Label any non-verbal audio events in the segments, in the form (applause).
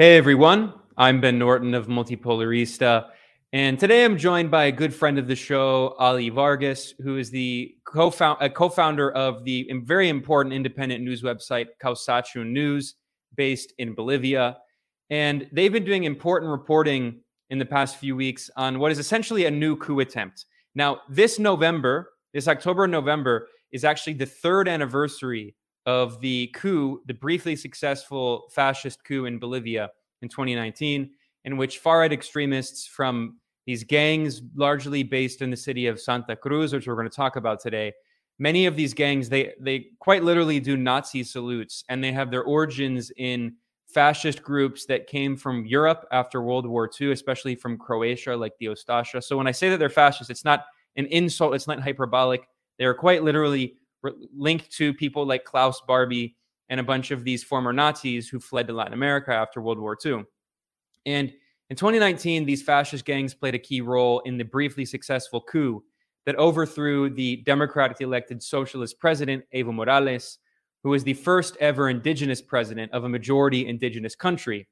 Hey everyone, I'm Ben Norton of Multipolarista, and today I'm joined by a good friend of the show, Ollie Vargas, who is the co-found, co-founder of the very important independent news website Kawsachun News, based in Bolivia. And they've been doing important reporting in the past few weeks on what is essentially a new coup attempt. Now, this November, this October November, is actually the third anniversary of the coup, the briefly successful fascist coup in Bolivia in 2019, in which far right extremists from these gangs, largely based in the city of Santa Cruz, which we're going to talk about today, many of these gangs they they quite literally do Nazi salutes, and they have their origins in fascist groups that came from Europe after World War II, especially from Croatia, like the Ustasha. So when I say that they're fascist, it's not an insult, it's not hyperbolic. They are quite literally linked to people like Klaus Barbie and a bunch of these former Nazis who fled to Latin America after World War II. And in 2019, these fascist gangs played a key role in the briefly successful coup that overthrew the democratically elected socialist president, Evo Morales, who was the first ever indigenous president of a majority indigenous country.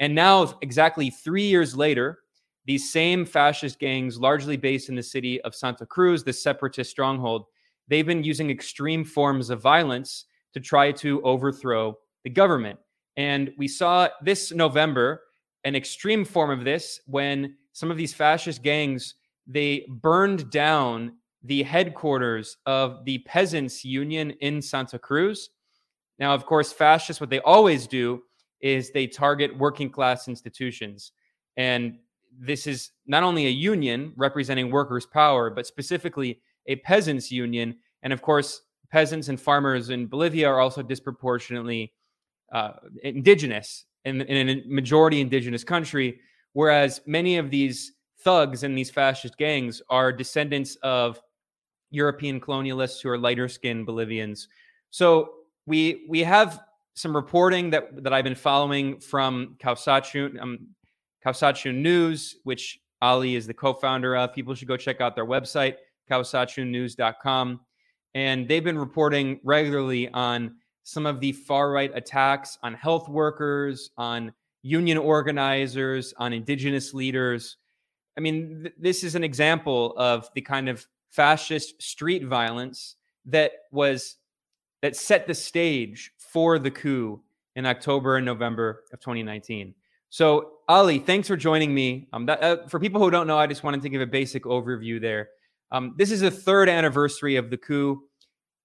And now, exactly three years later, these same fascist gangs, largely based in the city of Santa Cruz, the separatist stronghold, they've been using extreme forms of violence to try to overthrow the government. And we saw this November an extreme form of this when some of these fascist gangs they burned down the headquarters of the peasants union in Santa Cruz. Now, of course, fascists what they always do is they target working class institutions. And this is not only a union representing workers' power, but specifically a peasants' union. And of course, peasants and farmers in Bolivia are also disproportionately uh, indigenous in, in a majority indigenous country, whereas many of these thugs and these fascist gangs are descendants of European colonialists who are lighter skinned Bolivians. So we we have some reporting that that I've been following from Kawsachun um, Kawsachun News, which Ollie is the co-founder of. People should go check out their website, kawsachunnews.com. And they've been reporting regularly on some of the far right attacks on health workers, on union organizers, on indigenous leaders. I mean, th- this is an example of the kind of fascist street violence that was that set the stage for the coup in October and November of 2019. So, Ollie, thanks for joining me. Um, that, uh, for people who don't know, I just wanted to give a basic overview there. Um, this is the third anniversary of the coup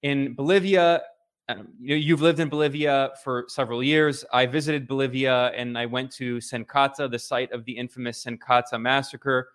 in Bolivia. Um, you, you've lived in Bolivia for several years. I visited Bolivia and I went to Senkata, the site of the infamous Senkata massacre.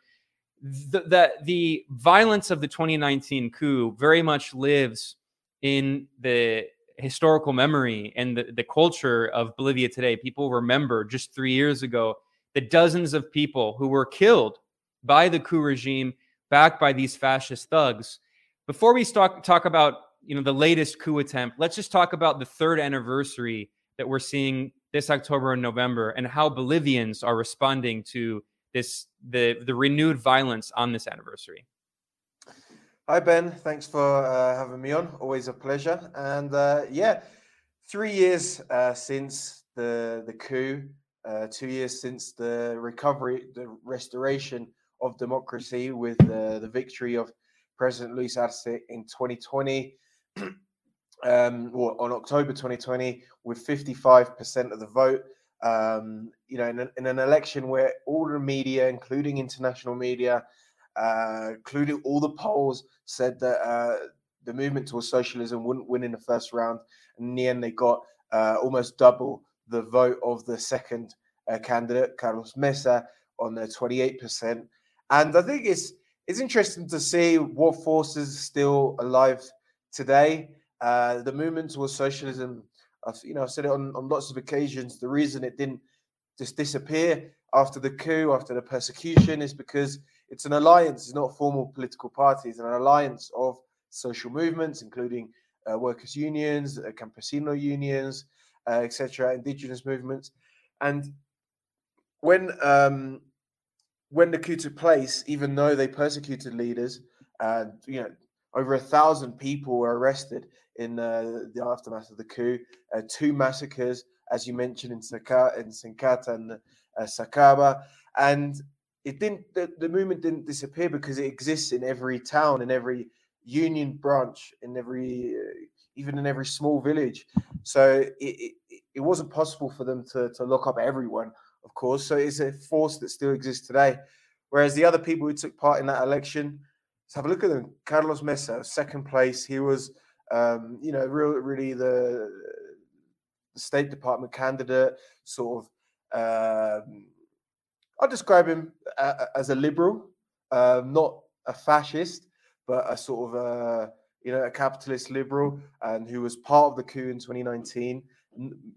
The, the, the violence of the 2019 coup very much lives in the historical memory and the, the culture of Bolivia today. People remember just three years ago the dozens of people who were killed by the coup regime, backed by these fascist thugs. Before we talk, talk about you know the latest coup attempt, let's just talk about the third anniversary that we're seeing this October and November, and how Bolivians are responding to this the the renewed violence on this anniversary. Hi, Ben. Thanks for uh, having me on. Always a pleasure. And uh, yeah, three years uh, since the, the coup, uh, two years since the recovery, the restoration of democracy with the victory of President Luis Arce in 2020. (clears throat) um, or on October 2020, with 55% of the vote. Um, you know, in, a, in an election where all the media, including international media, uh, including all the polls, said that uh, the movement towards socialism wouldn't win in the first round. And in the end, they got uh, almost double the vote of the second uh, candidate, Carlos Mesa, on the 28%. And I think it's it's interesting to see what forces still alive today. Uh, the movement towards socialism, I've, you know, I've said it on, on lots of occasions. The reason it didn't just disappear after the coup, after the persecution, is because it's an alliance. It's not formal political party. It's an alliance of social movements, including uh, workers' unions, uh, campesino unions, uh, etc., indigenous movements. And when um, when the coup took place, even though they persecuted leaders, and you know over a thousand people were arrested in uh, the aftermath of the coup, uh, two massacres, as you mentioned in Saka, in Senkata and uh, Sacaba, and it didn't. The, the movement didn't disappear because it exists in every town, in every union branch, in every uh, even in every small village. So it, it, it wasn't possible for them to to lock up everyone, of course. So it's a force that still exists today. Whereas the other people who took part in that election, let's have a look at them. Carlos Mesa, second place. He was, um, you know, real, really the, the State Department candidate, sort of. Um, I'll describe him uh, as a liberal, um, not a fascist, but a sort of a, you know a capitalist liberal, and who was part of the coup in 2019.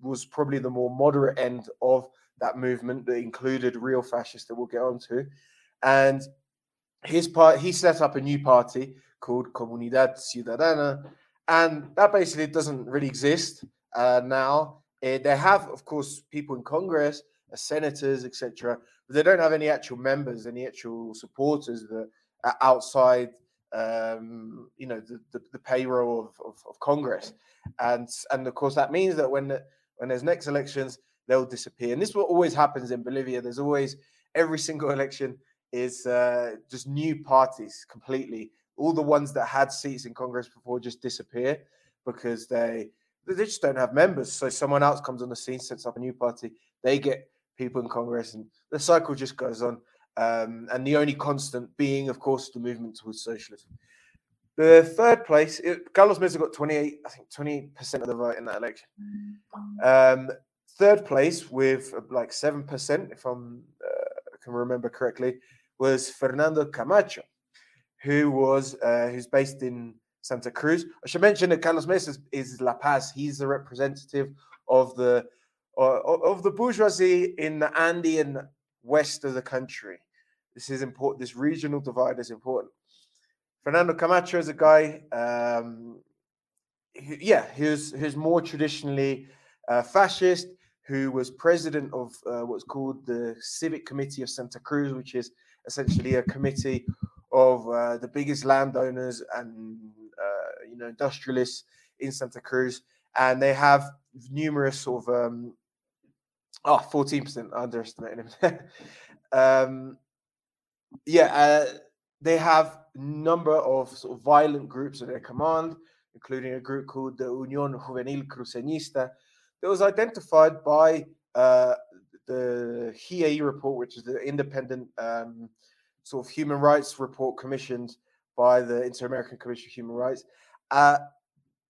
Was probably the more moderate end of that movement that included real fascists that we'll get onto. And his part, he set up a new party called Comunidad Ciudadana, and that basically doesn't really exist uh, now. Uh, they have, of course, people in Congress, uh, senators, etc., but they don't have any actual members, any actual supporters that are outside, um, you know, the, the, the payroll of, of, of, Congress, and and of course that means that when the, when there's next elections, they'll disappear. And this is what always happens in Bolivia. There's always every single election is uh, just new parties completely. All the ones that had seats in Congress before just disappear because they they just don't have members. So someone else comes on the scene, sets up a new party. They get people in Congress, and the cycle just goes on. Um, and the only constant being, of course, the movement towards socialism. The third place, it, Carlos Mesa got 28, I think 28% of the vote in that election. Um, third place with uh, like 7%, if I'm uh, can remember correctly, was Fernando Camacho, who was uh, who's based in Santa Cruz. I should mention that Carlos Mesa is, La Paz. He's the representative of the uh, of the bourgeoisie in the Andean west of the country. This is important. This regional divide is important. Fernando Camacho is a guy, um, yeah, who's who's more traditionally uh, fascist, who was president of uh, what's called the Civic Committee of Santa Cruz, which is essentially a committee of uh, the biggest landowners and uh, you know industrialists in Santa Cruz, and they have numerous sort of um, oh 14 percent underestimating him. (laughs) um, yeah, uh, they have number of sort of violent groups at their command, including a group called the Unión Juvenil Cruceñista that was identified by uh, the HIE report, which is the independent um, sort of human rights report commissioned by the Inter American Commission of Human Rights, uh,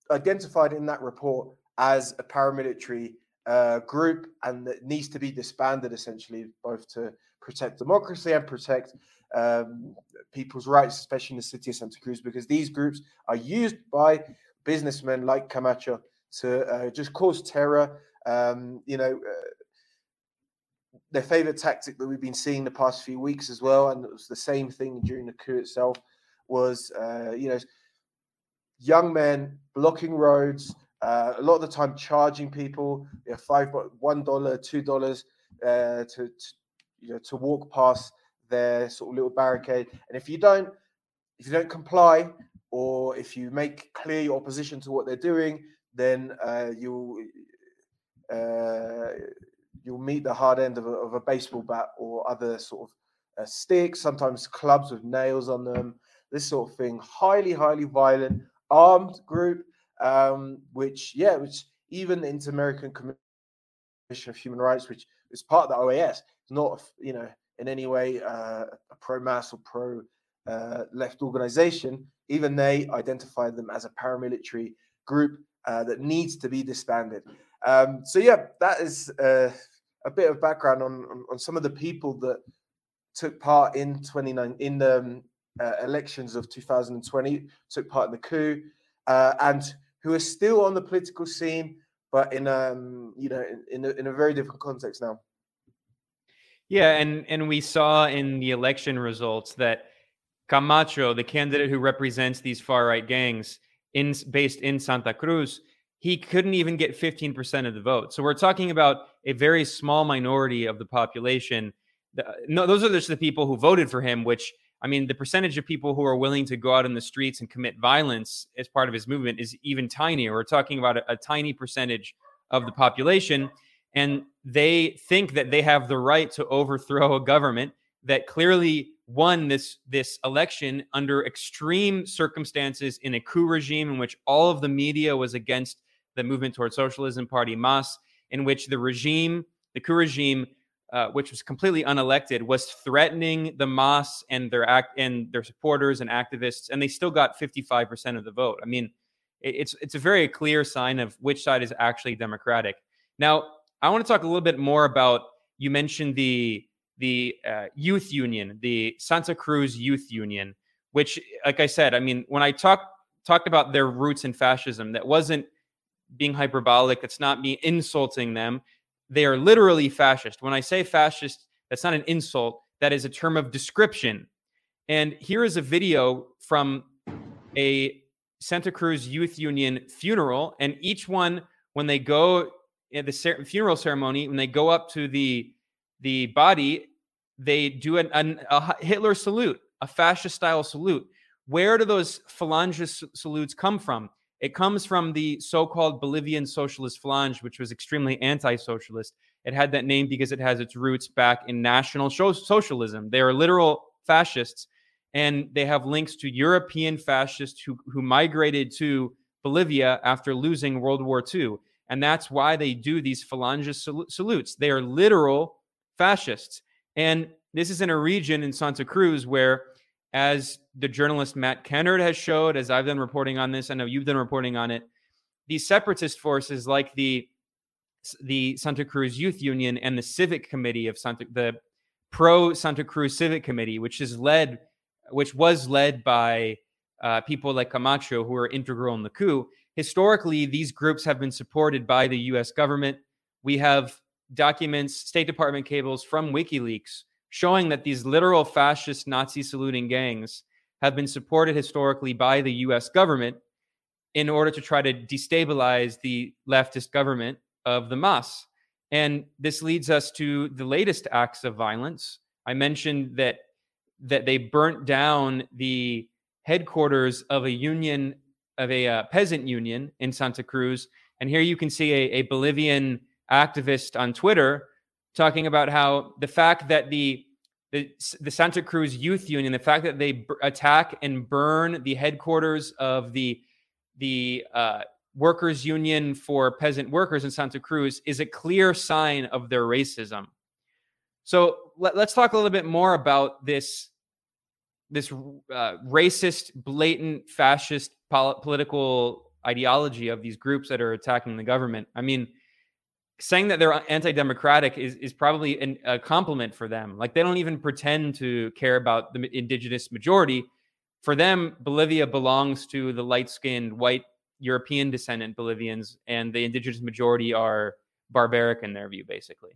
identified in that report as a paramilitary uh, group and that needs to be disbanded essentially, both to protect democracy and protect um, people's rights, especially in the city of Santa Cruz, because these groups are used by businessmen like Camacho to uh, just cause terror. Um, you know, uh, their favorite tactic that we've been seeing the past few weeks as well, and it was the same thing during the coup itself, was uh, you know young men blocking roads. Uh, a lot of the time, charging people you know, five, one dollar, two dollars uh, to, to you know to walk past their sort of little barricade. And if you don't, if you don't comply, or if you make clear your opposition to what they're doing, then uh, you'll uh, you'll meet the hard end of a, of a baseball bat or other sort of uh, sticks, sometimes clubs with nails on them, this sort of thing. Highly, highly violent, armed group, um, which, yeah, which even the Inter American Commission of Human Rights, which is part of the OAS, is not, you know, in any way uh, a pro MAS or pro uh, left organization. Even they identify them as a paramilitary group uh, that needs to be disbanded. Um, so yeah, that is uh, a bit of background on, on, on some of the people that took part in 29 in the um, uh, elections of 2020, took part in the coup, uh, and who are still on the political scene, but in um you know in, in a, in a very different context now. Yeah, and and we saw in the election results that Camacho, the candidate who represents these far right gangs, in based in Santa Cruz, he couldn't even get 15% of the vote. So we're talking about a very small minority of the population. Uh, no, those are just the people who voted for him, which I mean, the percentage of people who are willing to go out in the streets and commit violence as part of his movement is even tiny. We're talking about a, a tiny percentage of the population. and they think that they have the right to overthrow a government that clearly won this this election under extreme circumstances in a coup regime in which all of the media was against the movement towards socialism party MAS in which the regime the coup regime uh, which was completely unelected was threatening the MAS and their act and their supporters and activists and they still got 55% of the vote. I mean it's it's a very clear sign of which side is actually democratic. Now i want to talk a little bit more about you mentioned the the uh, youth union, the Santa Cruz Youth Union, which, like I said, I mean, when I talk talked about their roots in fascism, that wasn't being hyperbolic. That's not me insulting them. They are literally fascist. When I say fascist, that's not an insult. That is a term of description. And here is a video from a Santa Cruz Youth Union funeral. And each one, when they go at the funeral ceremony, when they go up to the the body, they do an, an, a Hitler salute, a fascist style salute. Where do those phalangist salutes come from? It comes from the so called Bolivian Socialist Phalange, which was extremely anti socialist. It had that name because it has its roots back in National Socialism. They are literal fascists, and they have links to European fascists who, who migrated to Bolivia after losing World War II. And that's why they do these phalangist salutes. They are literal fascists. And this is in a region in Santa Cruz where, as the journalist Matt Kennard has showed, as I've been reporting on this, I know you've been reporting on it, these separatist forces like the the Santa Cruz Youth Union and the Civic Committee of Santa the pro Santa Cruz Civic Committee, which is led which was led by uh, people like Camacho who are integral in the coup. Historically, these groups have been supported by the U.S. government. We have documents, State Department cables from WikiLeaks showing that these literal fascist Nazi saluting gangs have been supported historically by the US government in order to try to destabilize the leftist government of the MAS. And this leads us to the latest acts of violence. I mentioned that that they burnt down the headquarters of a union of a uh, peasant union in Santa Cruz. And here you can see a, a Bolivian activist on Twitter talking about how the fact that the the, the Santa Cruz Youth Union, the fact that they b- attack and burn the headquarters of the the uh, workers' union for peasant workers in Santa Cruz is a clear sign of their racism. So let, us talk a little bit more about this this uh, racist, blatant, fascist pol- political ideology of these groups that are attacking the government. I mean, saying that they're anti-democratic is is probably an, a compliment for them. Like they don't even pretend to care about the indigenous majority. For them, Bolivia belongs to the light-skinned white European descendant Bolivians, and the indigenous majority are barbaric in their view, basically.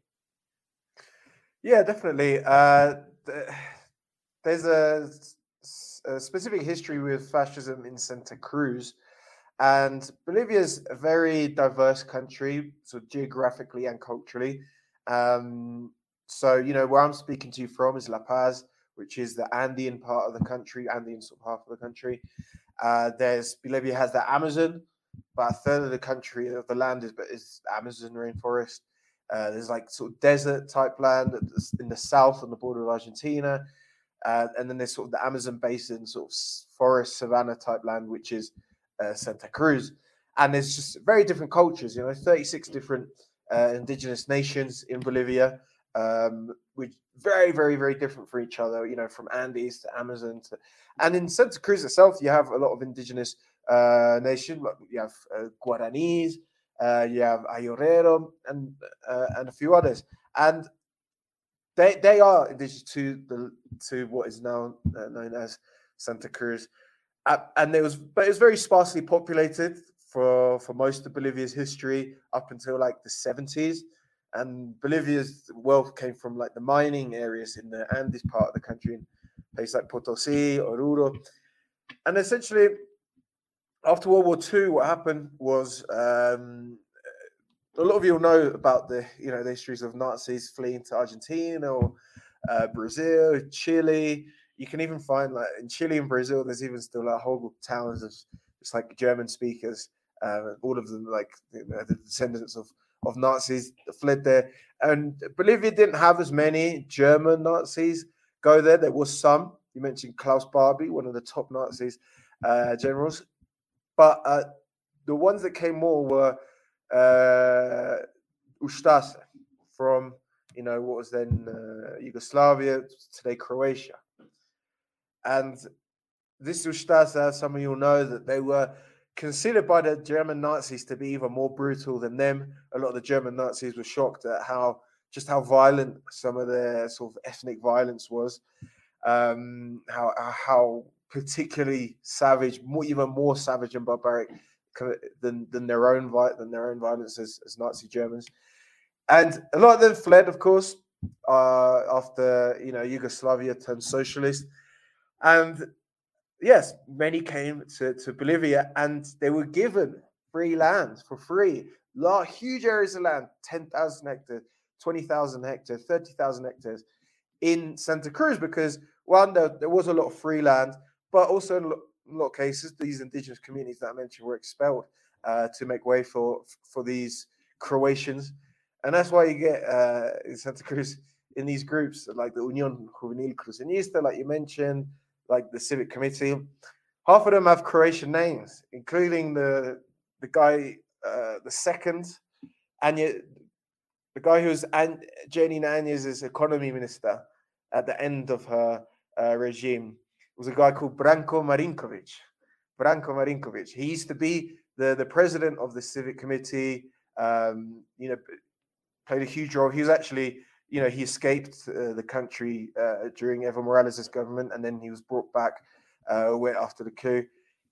Yeah, definitely. Uh, there's a, a specific history with fascism in Santa Cruz and Bolivia is a very diverse country, so geographically and culturally. Um, so, you know, where I'm speaking to you from is La Paz, which is the Andean part of the country, Andean sort of half of the country. Uh, there's Bolivia has the Amazon, about a third of the country of the land is but is Amazon rainforest. Uh, there's like sort of desert type land in the south on the border of Argentina. Uh, and then there's sort of the Amazon basin, sort of forest savanna type land, which is uh, Santa Cruz. And there's just very different cultures, you know, 36 different uh, indigenous nations in Bolivia, um, which very, very, very different for each other, you know, from Andes to Amazon to, and in Santa Cruz itself, you have a lot of indigenous uh. You have uh, Guaranis, uh, you have Ayoreo, and uh, and a few others, and they they are indigenous to the to what is now uh, known as Santa Cruz. And it was, but it was very sparsely populated for for most of Bolivia's history up until like the 70s. And Bolivia's wealth came from like the mining areas in the Andes part of the country, in places like Potosi, Oruro. And essentially, after World War II, what happened was um, a lot of you will know about the you know the histories of Nazis fleeing to Argentina or uh, Brazil, Chile, you can even find like in Chile and Brazil, there's even still like whole towns of just like German speakers. Uh, all of them like the descendants of of Nazis fled there. And Bolivia didn't have as many German Nazis go there. There was some. You mentioned Klaus Barbie, one of the top Nazis uh, generals, but uh, the ones that came more were uh, Ustase from you know what was then uh, Yugoslavia, today Croatia, and this Ustase, as some of you know, that they were considered by the German Nazis to be even more brutal than them. A lot of the German Nazis were shocked at how just how violent some of their sort of ethnic violence was, um, how how particularly savage, more even more savage and barbaric than than their own than their own violence as, as Nazi Germans, and a lot of them fled, of course, uh, after you know Yugoslavia turned socialist, and yes, many came to, to Bolivia and they were given free land for free, large, huge areas of land, 10,000 hectares, 20,000 hectares, 30,000 hectares in Santa Cruz because one, there, there, was a lot of free land, but also in a lot, of cases, these indigenous communities that I mentioned were expelled uh, to make way for, for these Croatians. And that's why you get uh, in Santa Cruz in these groups like the Unión Juvenil Cruceñista, like you mentioned, like the civic committee. Half of them have Croatian names, including the the guy, uh, the second, Anya, the guy who was An- Jeanine Áñez's economy minister at the end of her uh, regime was a guy called Branko Marinkovic. Branko Marinkovic. He used to be the, the president of the civic committee. Um, you know, played a huge role. He was actually you know, he escaped uh, the country uh, during Evo Morales' government, and then he was brought back uh, after the coup.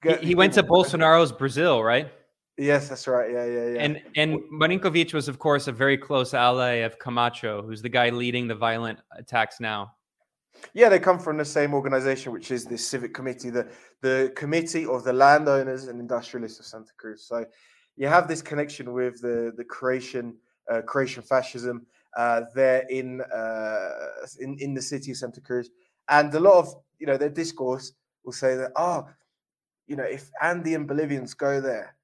He, he went to Bolsonaro's Brazil, right? Yes, that's right. Yeah, yeah, yeah. And and Marinkovic was, of course, a very close ally of Camacho, who's the guy leading the violent attacks now. Yeah, they come from the same organization, which is the Civic Committee, the the Committee of the Landowners and Industrialists of Santa Cruz. So you have this connection with the the Croatian uh, Croatian fascism there in, uh, in in the city of Santa Cruz, and a lot of you know their discourse will say that oh, you know if Andean Bolivians go there,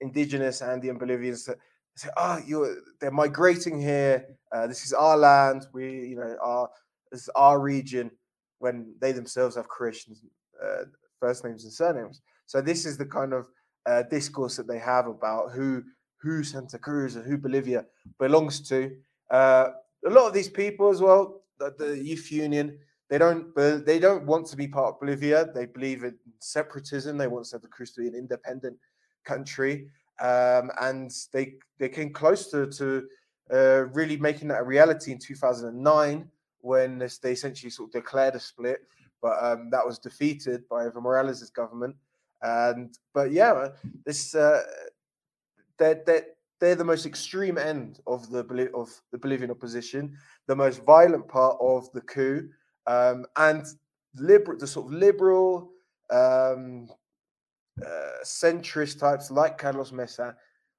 indigenous Andean Bolivians say oh you're they're migrating here, uh, this is our land, we you know our this is our region, when they themselves have Croatian uh, first names and surnames. So this is the kind of uh, discourse that they have about who who Santa Cruz and who Bolivia belongs to. Uh, a lot of these people as well, the, the youth union, they don't they don't want to be part of Bolivia. They believe in separatism. They want Santa Cruz to be an independent country, um, and they they came close to to uh, really making that a reality in 2009 when they essentially sort of declared a split, but um, that was defeated by Evo Morales' government. And but yeah, this uh, that that they're the most extreme end of the of the Bolivian opposition, the most violent part of the coup, um, and liberal, the sort of liberal, um, uh, centrist types like Carlos Mesa,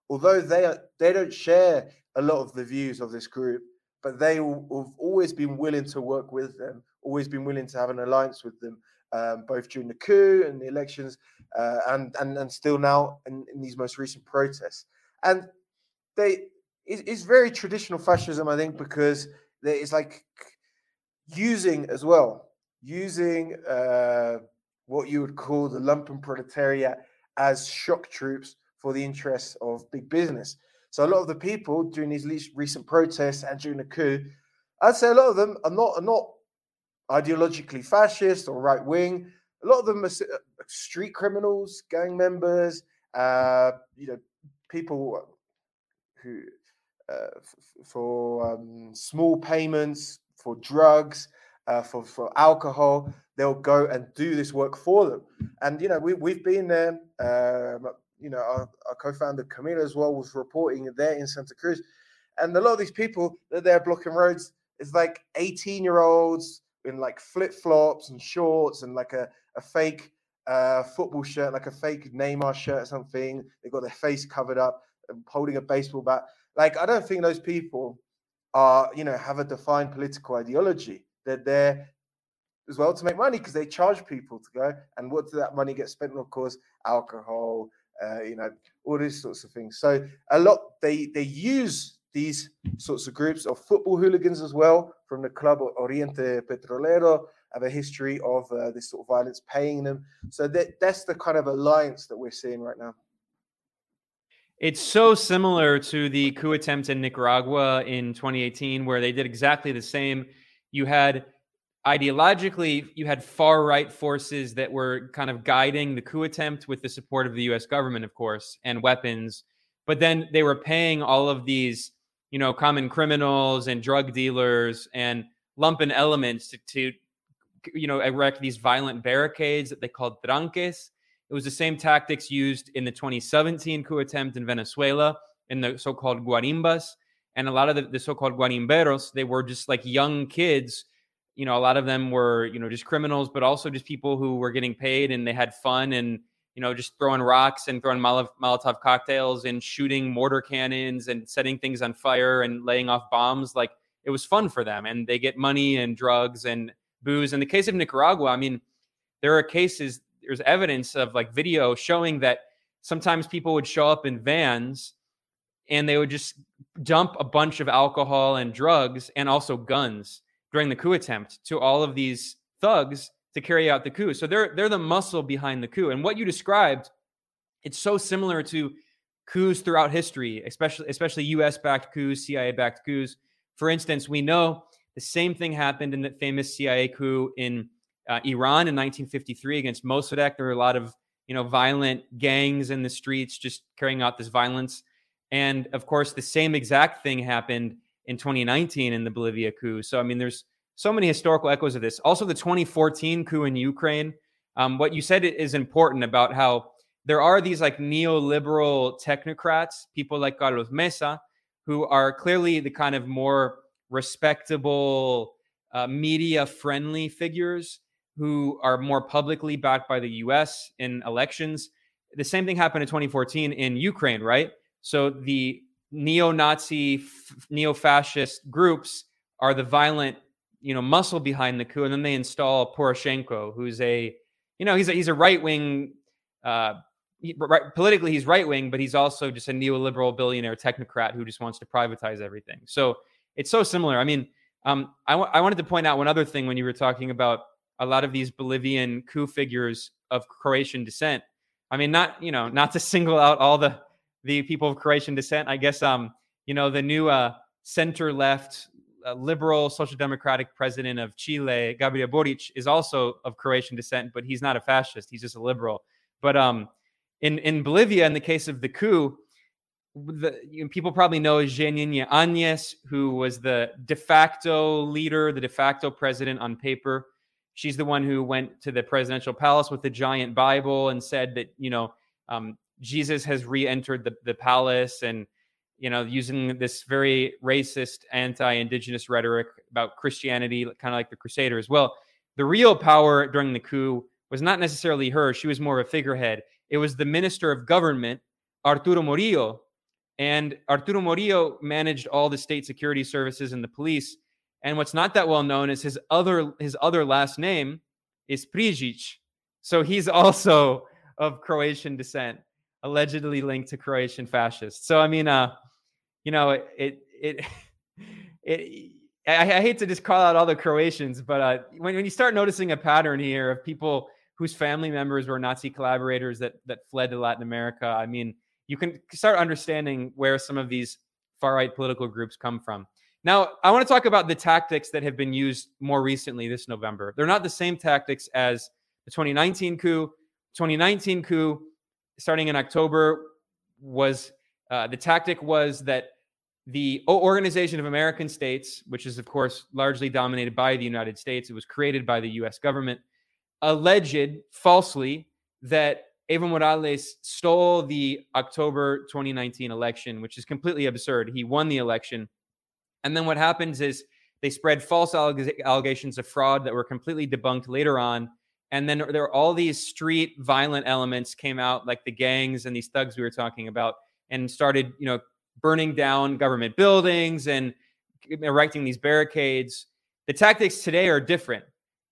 although they are, they don't share a lot of the views of this group, but they have always been willing to work with them, always been willing to have an alliance with them, um, both during the coup and the elections, uh, and, and and still now in, in these most recent protests. And they it's very traditional fascism, I think, because it's like using as well, using uh, what you would call the lumpen proletariat as shock troops for the interests of big business. So a lot of the people during these recent protests and during the coup, I'd say a lot of them are not are not ideologically fascist or right wing. A lot of them are uh, street criminals, gang members, uh, you know, people for um, small payments, for drugs, uh, for for alcohol, they'll go and do this work for them. And you know, we we've been there. Um, you know, our, our, co-founder Camila as well was reporting there in Santa Cruz, and a lot of these people that they're blocking roads is like 18 year olds in like flip flops and shorts and like a, a fake uh, football shirt, like a fake Neymar shirt or something. They've got their face covered up holding a baseball bat. Like, I don't think those people are, you know, have a defined political ideology. They're there as well to make money because they charge people to go. And what does that money get spent on? Of course, alcohol, uh, you know, all these sorts of things. So a lot they they use these sorts of groups of football hooligans as well from the club Oriente Petrolero have a history of uh, this sort of violence, paying them. So that that's the kind of alliance that we're seeing right now. It's so similar to the coup attempt in Nicaragua in 2018, where they did exactly the same. You had ideologically, you had far right forces that were kind of guiding the coup attempt with the support of the US government, of course, and weapons. But then they were paying all of these, you know, common criminals and drug dealers and lumpen elements to, to you know, erect these violent barricades that they called tranques it was the same tactics used in the 2017 coup attempt in Venezuela in the so-called guarimbas. And a lot of the, the so-called guarimberos, they were just like young kids. You know, a lot of them were, you know, just criminals, but also just people who were getting paid and they had fun and, you know, just throwing rocks and throwing Molotov cocktails and shooting mortar cannons and setting things on fire and laying off bombs. Like it was fun for them. And they get money and drugs and booze. In the case of Nicaragua, I mean, there are cases there's evidence of like video showing that sometimes people would show up in vans and they would just dump a bunch of alcohol and drugs and also guns during the coup attempt to all of these thugs to carry out the coup. So they're they're the muscle behind the coup. And what you described, it's so similar to coups throughout history, especially especially US backed coups, CIA backed coups. For instance, we know the same thing happened in the famous CIA coup in uh, Iran in 1953 against Mossadegh. There were a lot of you know violent gangs in the streets just carrying out this violence, and of course the same exact thing happened in 2019 in the Bolivia coup. So I mean, there's so many historical echoes of this. Also, the 2014 coup in Ukraine. Um, what you said is important about how there are these like neoliberal technocrats, people like Carlos Mesa, who are clearly the kind of more respectable, uh, media friendly figures who are more publicly backed by the US in elections. The same thing happened in 2014 in Ukraine, right? So the neo Nazi, f- neo fascist groups are the violent, you know, muscle behind the coup. And then they install Poroshenko, who's a, you know, he's a, he's a right wing, uh, right, politically he's right wing, but he's also just a neoliberal billionaire technocrat who just wants to privatize everything. So it's so similar. I mean, um, I, w- I wanted to point out one other thing when you were talking about a lot of these Bolivian coup figures of Croatian descent. I mean, not you know, not to (laughs) single out all the the people of Croatian descent. I guess um, you know, the new uh, center left uh, liberal social democratic president of Chile, Gabriel Boric, is also of Croatian descent, but he's not a fascist. He's just a liberal. But um, in in Bolivia, in the case of the coup, the you know, people probably know Jeanine Áñez, who was the de facto leader, the de facto president on paper She's the one who went to the presidential palace with the giant Bible and said that, you know, um, Jesus has re entered the, the palace and, you know, using this very racist, anti indigenous rhetoric about Christianity, kind of like the Crusaders. Well, the real power during the coup was not necessarily her. She was more of a figurehead. It was the minister of government, Arturo Murillo. And Arturo Murillo managed all the state security services and the police. And what's not that well known is his other his other last name is Prijic. So he's (laughs) also of Croatian descent, allegedly linked to Croatian fascists. So I mean, uh, you know, it it it, (laughs) it I, I, hate to just call out all the Croatians, but uh, when, when you start noticing a pattern here of people whose family members were Nazi collaborators that that fled to Latin America, I mean, you can start understanding where some of these far right political groups come from. Now, I want to talk about the tactics that have been used more recently this November. They're not the same tactics as the 2019 coup. 2019 coup, starting in October, was uh, the tactic was that the Organization of American States, which is, of course, largely dominated by the United States, it was created by the US government, alleged falsely that Evo Morales stole the October 2019 election, which is completely absurd. He won the election and then what happens is they spread false alleg- allegations of fraud that were completely debunked later on. And then there are all these street violent elements came out, like the gangs and these thugs we were talking about, and started, you know, burning down government buildings and erecting these barricades. The tactics today are different.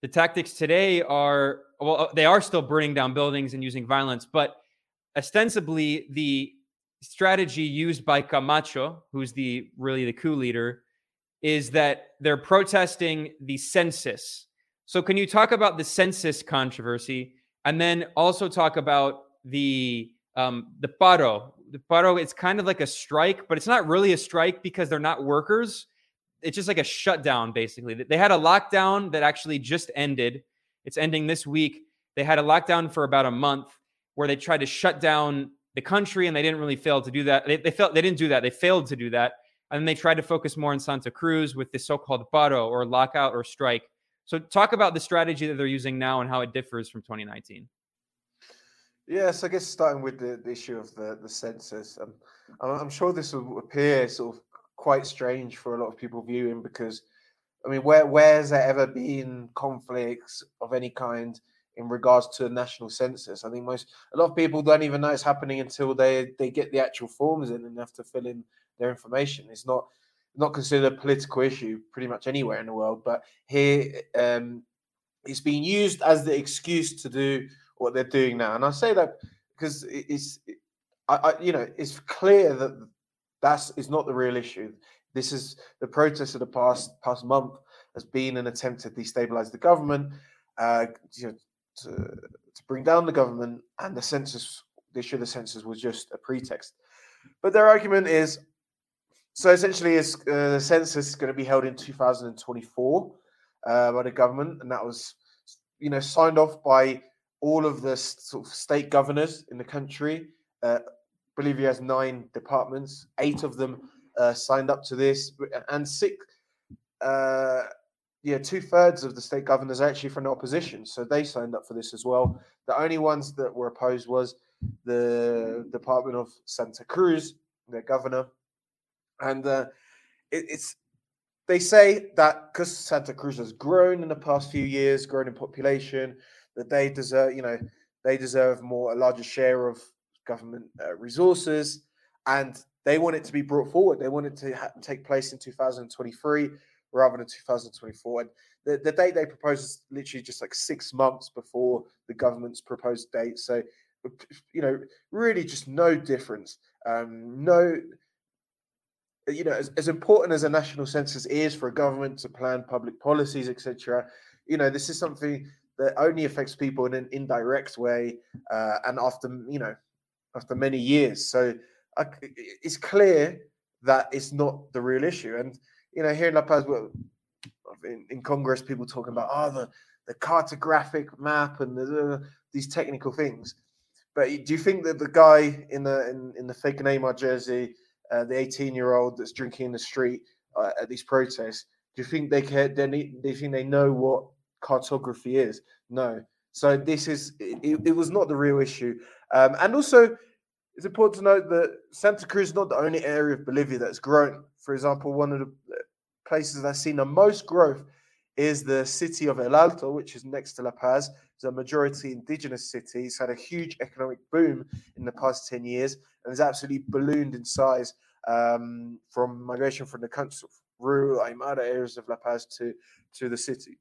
The tactics today are well, they are still burning down buildings and using violence, but ostensibly the strategy used by Camacho, who's the really the coup leader, is that they're protesting the census. So can you talk about the census controversy and then also talk about the um, the paro? The paro it's kind of like a strike, but it's not really a strike because they're not workers. It's just like a shutdown, basically. They had a lockdown that actually just ended. It's ending this week. They had a lockdown for about a month where they tried to shut down the country and they didn't really fail to do that. They, they felt they didn't do that. They failed to do that. And then they tried to focus more on Santa Cruz with the so-called paro or lockout or strike. So talk about the strategy that they're using now and how it differs from 2019. Yes, I guess starting with the, the issue of the, the census, um, I'm sure this will appear sort of quite strange for a lot of people viewing because, I mean, where where's there ever been conflicts of any kind in regards to national census. I think most a lot of people don't even know it's happening until they they get the actual forms in and have to fill in their information. It's not not considered a political issue pretty much anywhere in the world, but here um, it's being used as the excuse to do what they're doing now. And I say that because it's I, I you know it's clear that that's is not the real issue. This is the protest of the past past month has been an attempt to destabilize the government, uh, you know, to, to bring down the government, and the census, the issue of the census was just a pretext. But their argument is so essentially, is uh, the census is going to be held in 2024 uh, by the government, and that was, you know, signed off by all of the sort of state governors in the country. Uh, Bolivia has nine departments. Eight of them uh, signed up to this, and six, uh, yeah, two thirds of the state governors are actually from the opposition, so they signed up for this as well. The only ones that were opposed was the Department of Santa Cruz, their governor, and uh, it, it's they say that because Santa Cruz has grown in the past few years, grown in population, that they deserve, you know, they deserve more a larger share of government uh, resources, and they want it to be brought forward. They want it to ha- take place in 2023 rather than 2024. And the, the date they proposed is literally just like six months before the government's proposed date. So, you know, really just no difference. Um, no, you know, as, as important as a national census is for a government to plan public policies, etc., you know, this is something that only affects people in an indirect way uh, and after, you know, after many years. So uh, it's clear that it's not the real issue. And you know, here in La Paz, in, in Congress, people talking about oh the the cartographic map and the, these technical things. But do you think that the guy in the in, in the fake Neymar jersey, uh, the 18 year old that's drinking in the street uh, at these protests, do you think they? They, they think they know what cartography is? No. So this is it, it was not the real issue, um, and also it's important to note that Santa Cruz is not the only area of Bolivia that's grown. For example, one of the places that's seen the most growth is the city of El Alto, which is next to La Paz. It's a majority indigenous city. It's had a huge economic boom in the past 10 years and has absolutely ballooned in size um, from migration from the country, rural Aymara areas of La Paz to, to the city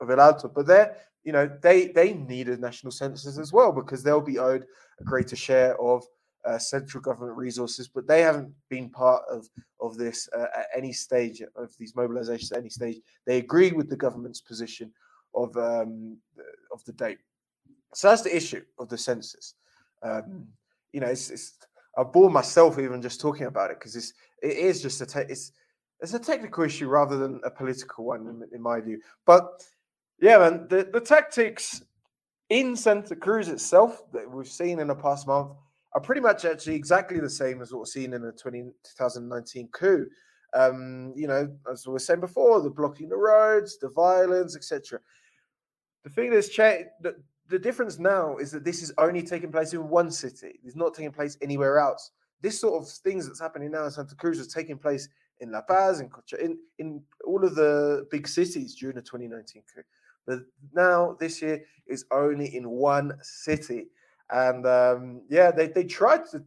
of El Alto. But there, you know, they, they need a national census as well because they'll be owed a greater share of uh, central government resources, but they haven't been part of of this uh, at any stage of these mobilizations. At any stage, they agree with the government's position of um, of the date. So that's the issue of the census. Um, you know, it's, it's I bore myself even just talking about it because it's it is just a te- it's it's a technical issue rather than a political one in, in my view. But yeah, man, the, the tactics in Santa Cruz itself that we've seen in the past month are pretty much actually exactly the same as what we're seeing in the 20, 2019 coup. Um, you know, as we were saying before, the blocking the roads, the violence, etc. The thing that's changed, the, the difference now is that this is only taking place in one city. It's not taking place anywhere else. This sort of things that's happening now in Santa Cruz is taking place in La Paz, in in, in all of the big cities during the 2019 coup. But now this year is only in one city. And um, yeah, they, they tried to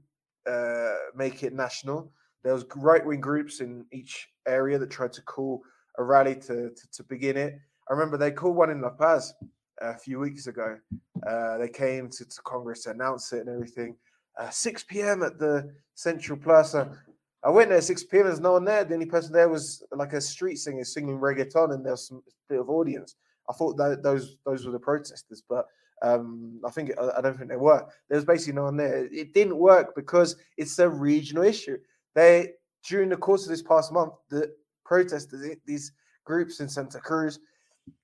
uh, make it national. There was right wing groups in each area that tried to call a rally to, to, to begin it. I remember they called one in La Paz a few weeks ago. Uh, they came to, to, Congress to announce it and everything. uh, 6 p.m. at the Central Plaza. I went there at 6 p.m. There's no one there. The only person there was like a street singer singing reggaeton, and there's some bit of audience. I thought that those those were the protesters, but um, I think I don't think they were. There was basically no one there. It didn't work because it's a regional issue. They during the course of this past month, the protesters, these groups in Santa Cruz,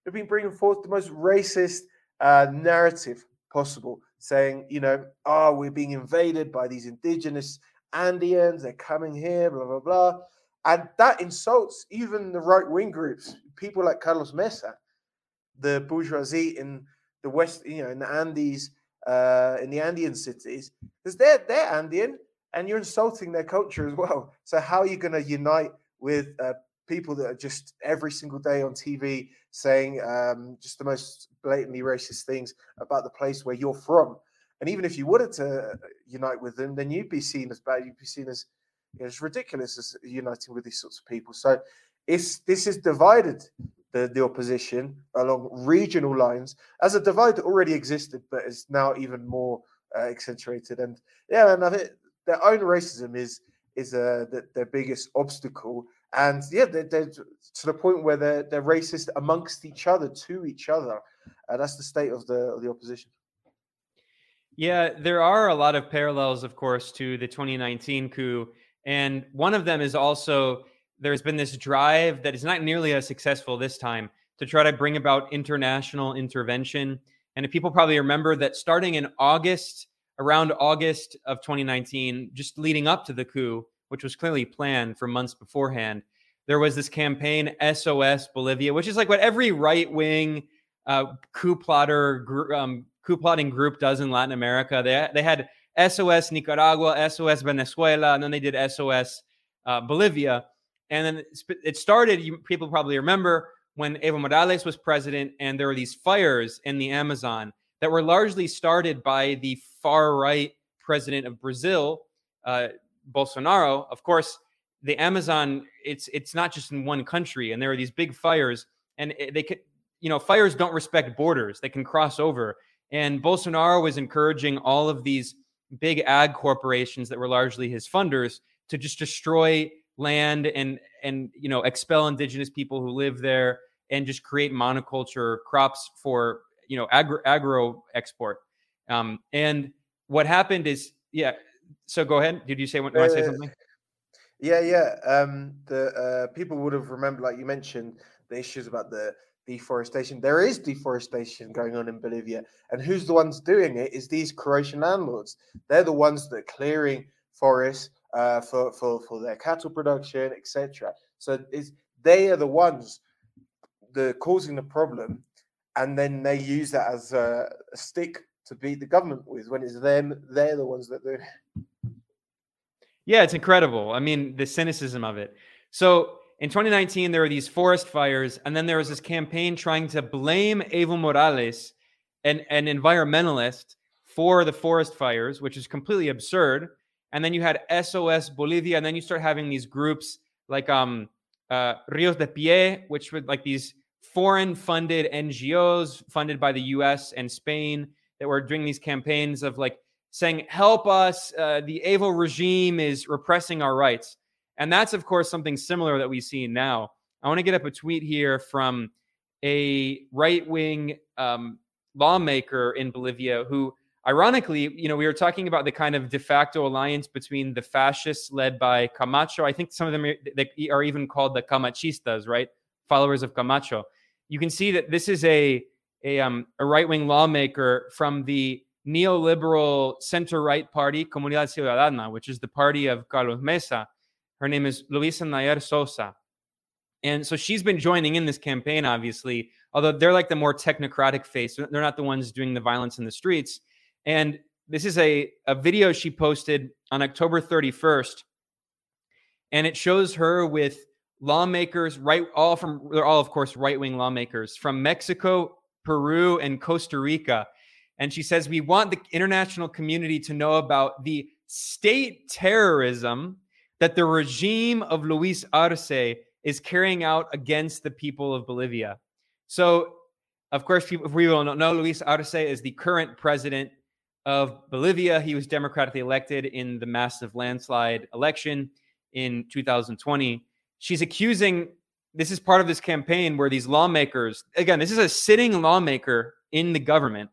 have been bringing forth the most racist uh, narrative possible, saying, you know, oh, we're being invaded by these indigenous Andeans, they're coming here, blah, blah, blah. And that insults even the right wing groups, people like Carlos Mesa, the bourgeoisie in the West, you know, in the Andes, uh, in the Andean cities, because they're, they're Andean and you're insulting their culture as well. So, how are you going to unite with uh, people that are just every single day on TV saying um, just the most blatantly racist things about the place where you're from. And even if you wanted to unite with them, then you'd be seen as bad. You'd be seen as you know, it's ridiculous as uniting with these sorts of people. So it's this is divided the, the opposition along regional lines as a divide that already existed, but is now even more uh, accentuated. And yeah, and I think their own racism is is uh, the, their biggest obstacle and yeah, they're, they're, to the point where they're they're racist amongst each other to each other. Uh, that's the state of the of the opposition. Yeah, there are a lot of parallels, of course, to the 2019 coup, and one of them is also there's been this drive that is not nearly as successful this time to try to bring about international intervention. And if people probably remember that starting in August, around August of 2019, just leading up to the coup, which was clearly planned for months beforehand, there was this campaign SOS Bolivia, which is like what every right wing uh, coup plotter um, coup plotting group does in Latin America. They they had SOS Nicaragua, SOS Venezuela, and then they did SOS uh, Bolivia. And then it started. You, people probably remember when Evo Morales was president, and there were these fires in the Amazon that were largely started by the far right president of Brazil, uh, Bolsonaro, of course, the Amazon it's it's not just in one country, and there are these big fires, and they can you know fires don't respect borders; they can cross over. And Bolsonaro was encouraging all of these big ag corporations that were largely his funders to just destroy land and and you know expel indigenous people who live there and just create monoculture crops for you know agro, agro export. Um, and what happened is, yeah, so go ahead. Did you say want, want to say something? Yeah, yeah. Um, the uh, people would have remembered, like you mentioned, the issues about the deforestation. There is deforestation going on in Bolivia, and who's the ones doing it? Is these Croatian landlords? They're the ones that are clearing forests uh, for for for their cattle production, etc. So is they are the ones that causing the problem, and then they use that as a, a stick to beat the government with. When it's them, they're the ones that do. Yeah, it's incredible. I mean, the cynicism of it. So in 2019, there were these forest fires, and then there was this campaign trying to blame Evo Morales, an, an environmentalist, for the forest fires, which is completely absurd. And then you had SOS Bolivia, and then you start having these groups like um, uh, Rios de Pie, which were like these foreign funded NGOs funded by the US and Spain that were doing these campaigns of like saying, help us. Uh, the Evo regime is repressing our rights. And that's, of course, something similar that we see now. I want to get up a tweet here from a right wing um, lawmaker in Bolivia who, ironically, you know, we were talking about the kind of de facto alliance between the fascists led by Camacho. I think some of them are, are even called the Camachistas, right? Followers of Camacho. You can see that this is a a, um, a right wing lawmaker from the neoliberal center right party, Comunidad Ciudadana, which is the party of Carlos Mesa. Her name is Luisa Nayar Sosa. And so she's been joining in this campaign, obviously, although they're like the more technocratic face. They're not the ones doing the violence in the streets. And this is a, a video she posted on October 31st. And it shows her with lawmakers, right, all from, they're all, of course, right wing lawmakers from Mexico, Peru, and Costa Rica. And she says, We want the international community to know about the state terrorism that the regime of Luis Arce is carrying out against the people of Bolivia. So, of course, if we will know, Luis Arce is the current president of Bolivia. He was democratically elected in the massive landslide election in 2020. She's accusing this is part of this campaign where these lawmakers, again, this is a sitting lawmaker in the government.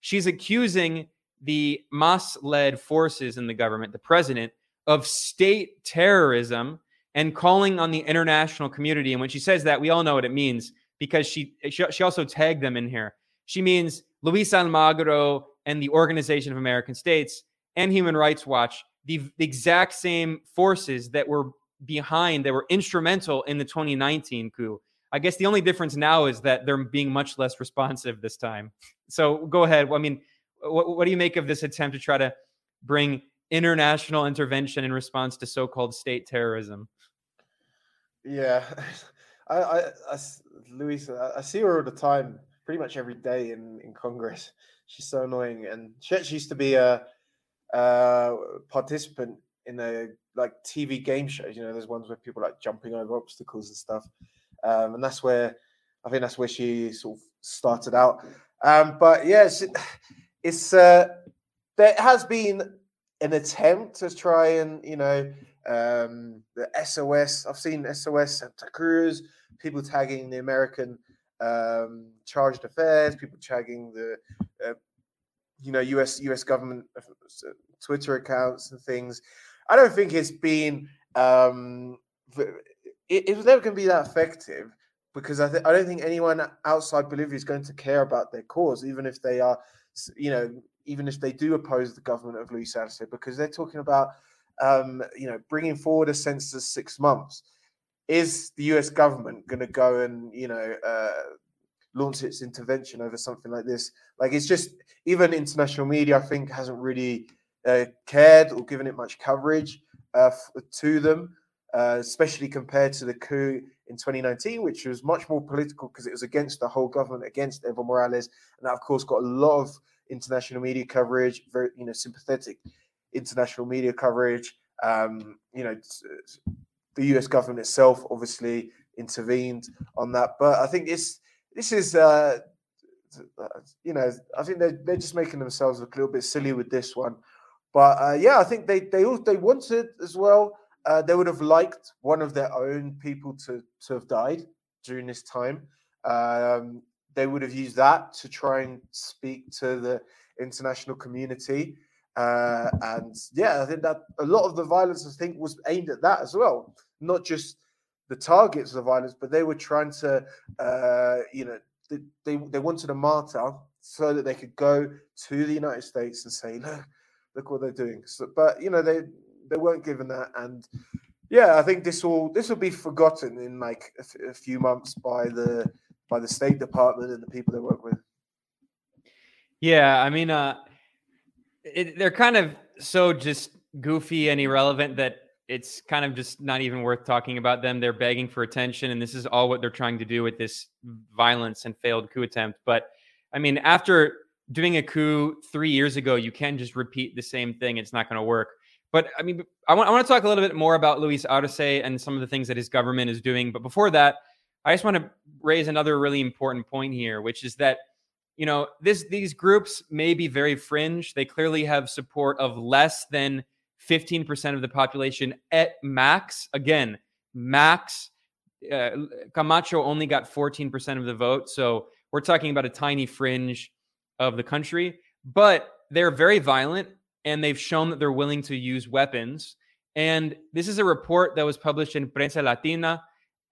She's accusing the MAS led forces in the government, the president, of state terrorism and calling on the international community. And when she says that, we all know what it means because she, she, she also tagged them in here. She means Luis Almagro and the Organization of American States and Human Rights Watch, the, the exact same forces that were behind, that were instrumental in the 2019 coup. I guess the only difference now is that they're being much less responsive this time. So go ahead. I mean, what, what do you make of this attempt to try to bring international intervention in response to so-called state terrorism? Yeah, (laughs) I, I, I Luis, I, I see her all the time, pretty much every day in in Congress. She's so annoying, and she actually used to be a, a participant in a like TV game shows. You know, there's ones where people like jumping over obstacles and stuff, um, and that's where I think that's where she sort of started out. Um, but yeah, it's, (sighs) it's uh, there has been an attempt to try and you know um, the SOS. I've seen SOS Santa Cruz, people tagging the American um, chargé d'affaires, people tagging the uh, you know US US government uh, Twitter accounts and things. I don't think it's been um, it, it was never going to be that effective because I, th- I don't think anyone outside Bolivia is going to care about their cause, even if they are, you know, even if they do oppose the government of Luis Arce, because they're talking about um, you know, bringing forward a census six months. Is the US government going to go and, you know, uh, launch its intervention over something like this? Like, it's just, even international media, I think, hasn't really uh, cared or given it much coverage uh, to them, uh, especially compared to the coup in 2019, which was much more political because it was against the whole government, against Evo Morales. And that, of course, got a lot of international media coverage, very, you know, sympathetic international media coverage. Um, you know, the US government itself obviously intervened on that. But I think this this is uh, you know, I think they're they're just making themselves look a little bit silly with this one. But uh, yeah, I think they they all they wanted as well. Uh, they would have liked one of their own people to to have died during this time. Um, they would have used that to try and speak to the international community. Uh, and yeah, I think that a lot of the violence, I think, was aimed at that as well. Not just the targets of the violence, but they were trying to, uh, you know, they, they, they wanted a martyr so that they could go to the United States and say, look, look what they're doing. So, but you know, they they weren't given that, and yeah, I think this will this will be forgotten in like a, f- a few months by the by the State Department and the people they work with. Yeah, I mean, uh, it, they're kind of so just goofy and irrelevant that it's kind of just not even worth talking about them. They're begging for attention, and this is all what they're trying to do with this violence and failed coup attempt. But I mean, after doing a coup three years ago, you can't just repeat the same thing. It's not going to work. But I mean, I want, I want to talk a little bit more about Luis Arce and some of the things that his government is doing. But before that, I just want to raise another really important point here, which is that you know this these groups may be very fringe. They clearly have support of less than 15% of the population at max. Again max uh, camacho only got 14% of the vote so we're talking about a tiny fringe of the country. But they're very violent and they've shown that they're willing to use weapons. And this is a report that was published in prensa latina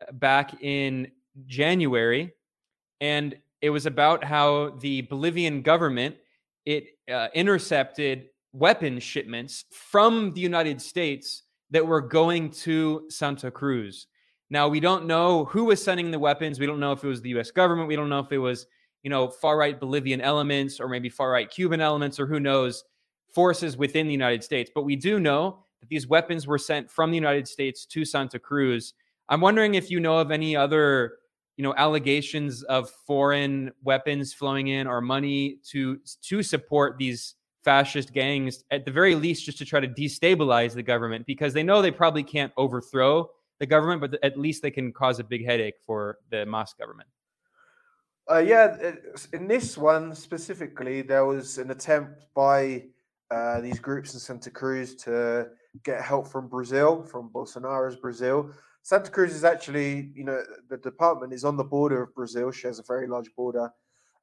uh, back in january. And it was about how the Bolivian government it uh, intercepted weapon shipments from the United States that were going to Santa Cruz. Now we don't know who was sending the weapons. We don't know if it was the U.S. government. We don't know if it was you know far right Bolivian elements or maybe far right Cuban elements or who knows forces within the United States. But we do know that these weapons were sent from the United States to Santa Cruz. I'm wondering if you know of any other you know allegations of foreign weapons flowing in or money to to support these fascist gangs at the very least just to try to destabilize the government because they know they probably can't overthrow the government but at least they can cause a big headache for the MAS government Uh, yeah, in this one specifically, there was an attempt by uh, these groups in Santa Cruz to get help from Brazil, from Bolsonaro's Brazil. Santa Cruz is actually, you know, the department is on the border of Brazil, shares a very large border.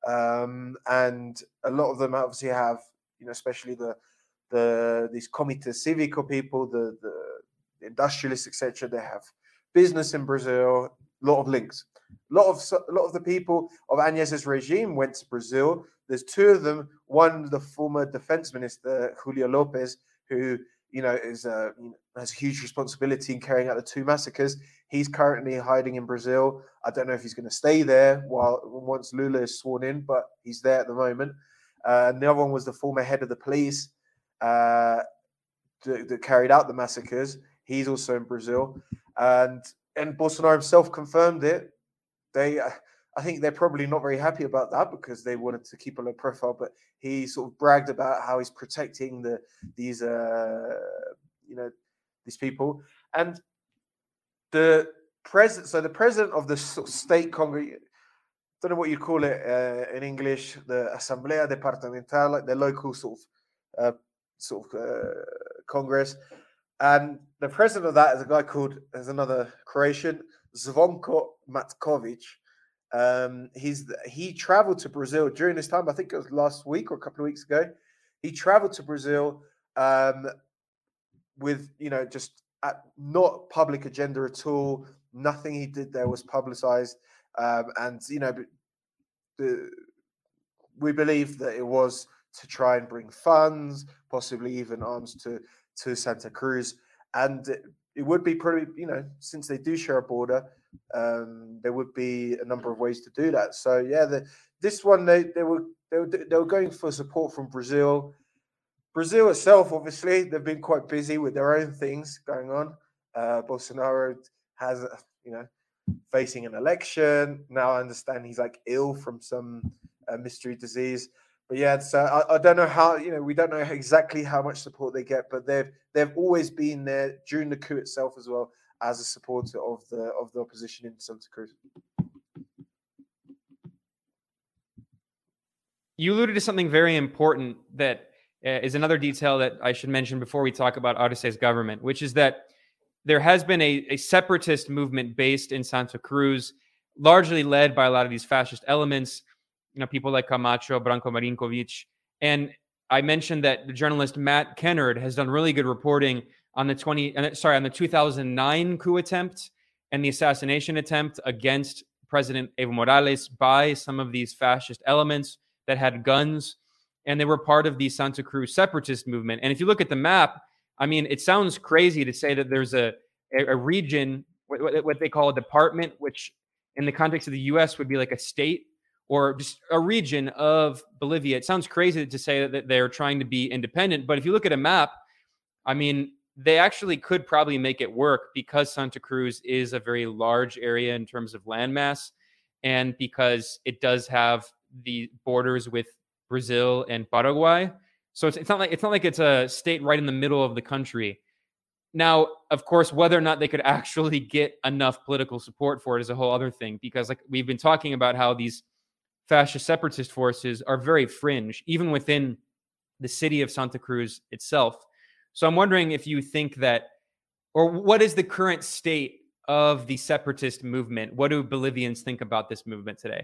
Um, and a lot of them obviously have, you know, especially the the these Comité Cívico people, the the industrialists, etc. They have business in Brazil, a lot of links. A lot of a lot of the people of Añez's regime went to Brazil. There's two of them. One, the former defense minister Julio Lopez, who you know is uh, has huge responsibility in carrying out the two massacres. He's currently hiding in Brazil. I don't know if he's going to stay there while once Lula is sworn in, but he's there at the moment. Uh, and the other one was the former head of the police uh, that, that carried out the massacres. He's also in Brazil, and and Bolsonaro himself confirmed it. They, uh, I think they're probably not very happy about that because they wanted to keep a low profile. But he sort of bragged about how he's protecting the these, uh, you know, these people and the president. So the president of the state congress. Don't know what you call it uh, in English. The Asamblea Departamental, like the local sort of uh, sort of uh, congress. And the president of that is a guy called, there's another Croatian, Zvonko Matkovic. Um, he's he traveled to Brazil during this time. I think it was last week or a couple of weeks ago. He traveled to Brazil um, with you know just at, not public agenda at all. Nothing he did there was publicized, um, and you know the, we believe that it was to try and bring funds, possibly even arms to to Santa Cruz, and it, it would be pretty, you know, since they do share a border, um, there would be a number of ways to do that. So yeah, the, this one they they were they were they were going for support from Brazil. Brazil itself, obviously, they've been quite busy with their own things going on. Uh, Bolsonaro has, you know, facing an election now. I understand he's like ill from some uh, mystery disease but yeah, so I, I, don't know how you know we don't know exactly how much support they get, but they've they've always been there during the coup itself as well as a supporter of the of the opposition in Santa Cruz. You alluded to something very important that uh, is another detail that I should mention before we talk about Arce's government, which is that there has been a, a separatist movement based in Santa Cruz, largely led by a lot of these fascist elements you know, people like Camacho, Branko Marinkovic. And I mentioned that the journalist Matt Kennard has done really good reporting on the 20, uh, sorry, on the 2009 coup attempt and the assassination attempt against President Evo Morales by some of these fascist elements that had guns. And they were part of the Santa Cruz separatist movement. And if you look at the map, I mean, it sounds crazy to say that there's a, a, region, what, what they call a department, which in the context of the US would be like a state or just a region of Bolivia. It sounds crazy to say that they're trying to be independent, but if you look at a map, I mean, they actually could probably make it work because Santa Cruz is a very large area in terms of landmass and because it does have the borders with Brazil and Paraguay. So it's, it's not like it's not like it's a state right in the middle of the country. Now, of course, whether or not they could (laughs) actually get enough political support for it is a whole other thing because like we've been talking about how these fascist separatist forces are very fringe, even within the city of Santa Cruz itself. So I'm wondering if you think that, or what is the current state of the separatist movement? What do Bolivians think about this movement today?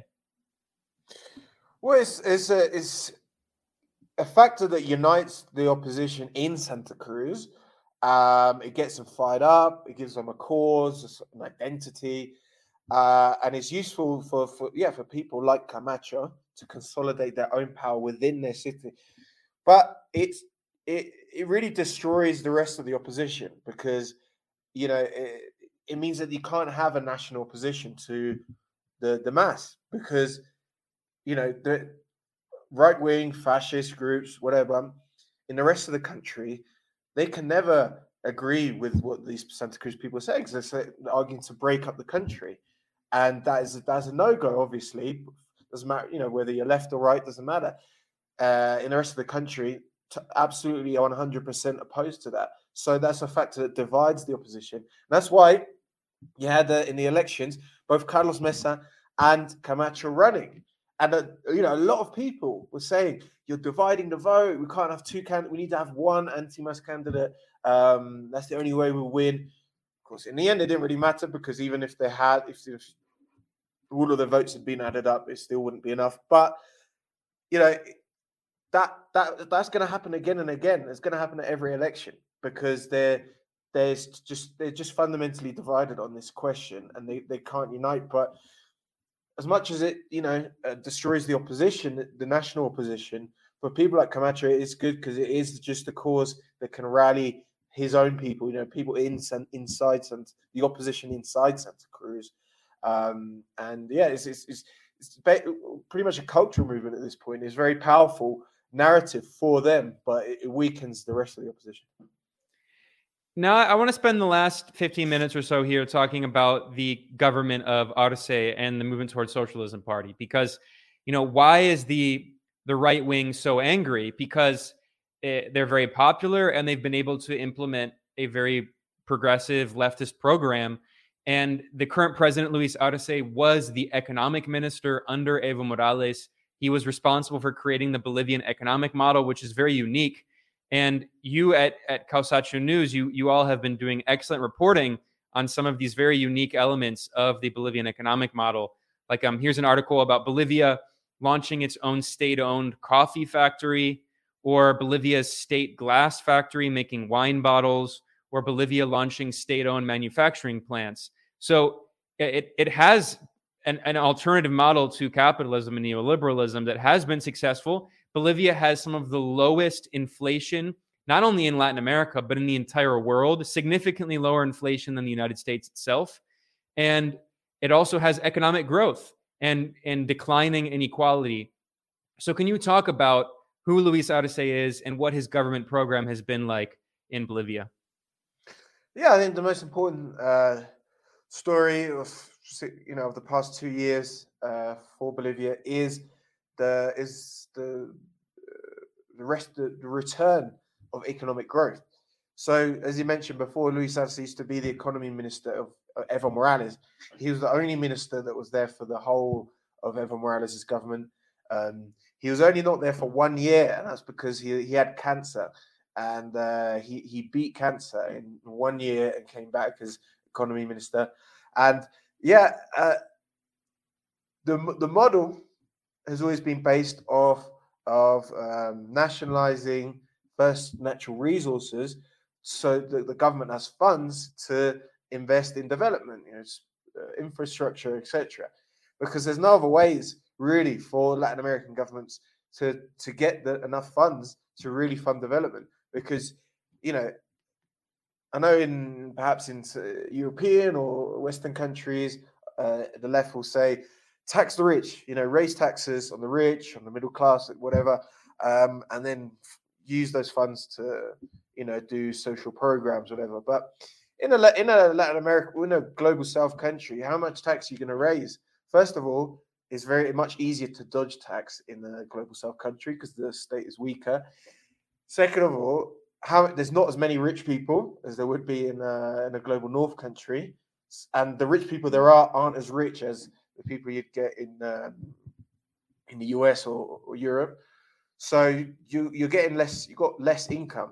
Well, it's, it's, a, it's a factor that unites the opposition in Santa Cruz. Um, it gets them fired up. It gives them a cause, an identity. Uh, and it's useful for, for yeah for people like Camacho to consolidate their own power within their city. But it's it it really destroys the rest of the opposition because you know it, it means that you can't have a national opposition to the the MAS because you know the right wing fascist groups whatever in the rest of the country they can never agree with what these Santa Cruz people say because they're arguing to break up the country and that is that's a no go. Obviously, doesn't matter. You know whether you're left or right doesn't matter. Uh, in the rest of the country, absolutely 100% opposed to that. So that's a factor that divides the opposition. That's why you had uh, in the elections both Carlos Mesa and Camacho running. And uh, you know, a lot of people were saying you're dividing the vote. We can't have two candidates. We need to have one anti-MAS candidate. Um, that's the only way we win. Of course, in the end, it didn't really matter because even if they had, if, if all of the votes had been added up, it still wouldn't be enough. But you know, that that that's going to happen again and again. It's going to happen at every election because they're there's just they're just fundamentally divided on this question and they, they can't unite. But as much as it you know uh, destroys the opposition, the national opposition, for people like Camacho, it's good because it is just a cause that can rally his own people. You know, people in inside Santa, the opposition inside Santa Cruz, um, and yeah, it's it's, it's it's pretty much a cultural movement at this point. It's very powerful narrative for them, but it weakens the rest of the opposition. Now, I want to spend the last 15 minutes or so here talking about the government of Arce and the movement towards socialism party because, you know, why is the the right wing so angry? Because it, they're very popular and they've been able to implement a very progressive leftist program. And the current president, Luis Arce, was the economic minister under Evo Morales. He was responsible for creating the Bolivian economic model, which is very unique and you at, at Kawsachun News, you, you all have been doing excellent reporting on some of these very unique elements of the Bolivian economic model. Like, um, here's an article about Bolivia launching its own state owned coffee factory, or Bolivia's state glass factory making wine bottles, or Bolivia launching state owned manufacturing plants. So it, it has an, an alternative model to capitalism and neoliberalism that has been successful Bolivia has some of the lowest inflation, not only in Latin America, but in the entire world, significantly lower inflation than the United States itself. And it also has economic growth and, and declining inequality. So, can you talk about who Luis Arce is and what his government program has been like in Bolivia? Yeah, I think the most important uh, story of you know of the past two years uh, for Bolivia is the is the uh, the rest the, the return of economic growth. So, as you mentioned before, Luis Arce used to be the economy minister of, Evo Morales. He was the only minister that was there for the whole of Evo Morales' government. Um, he was only not there for one year, and that's because he, he had cancer. And uh, he, he beat cancer in one year and came back as economy minister. And yeah, uh, the, the model has always been based off of um, nationalizing first natural resources so that the government has funds to invest in development, you know, uh, infrastructure, etc. Because there's no other ways really for Latin American governments to to get the, enough funds to really fund development. Because you know, I know in perhaps in uh, European or Western countries, uh, the left will say tax the rich, you know, raise taxes on the rich, on the middle class, whatever, um, and then use those funds to, you know, do social programs, whatever. But in a in a Latin America, in a global South country, how much tax are you going to raise? First of all, it's very much easier to dodge tax in a global South country because the state is weaker. Second of all, how there's not as many rich people as there would be in a, in a global North country, and the rich people there are aren't as rich as the people you'd get in um, in the US or, or Europe. So you you're getting less. You've got less income.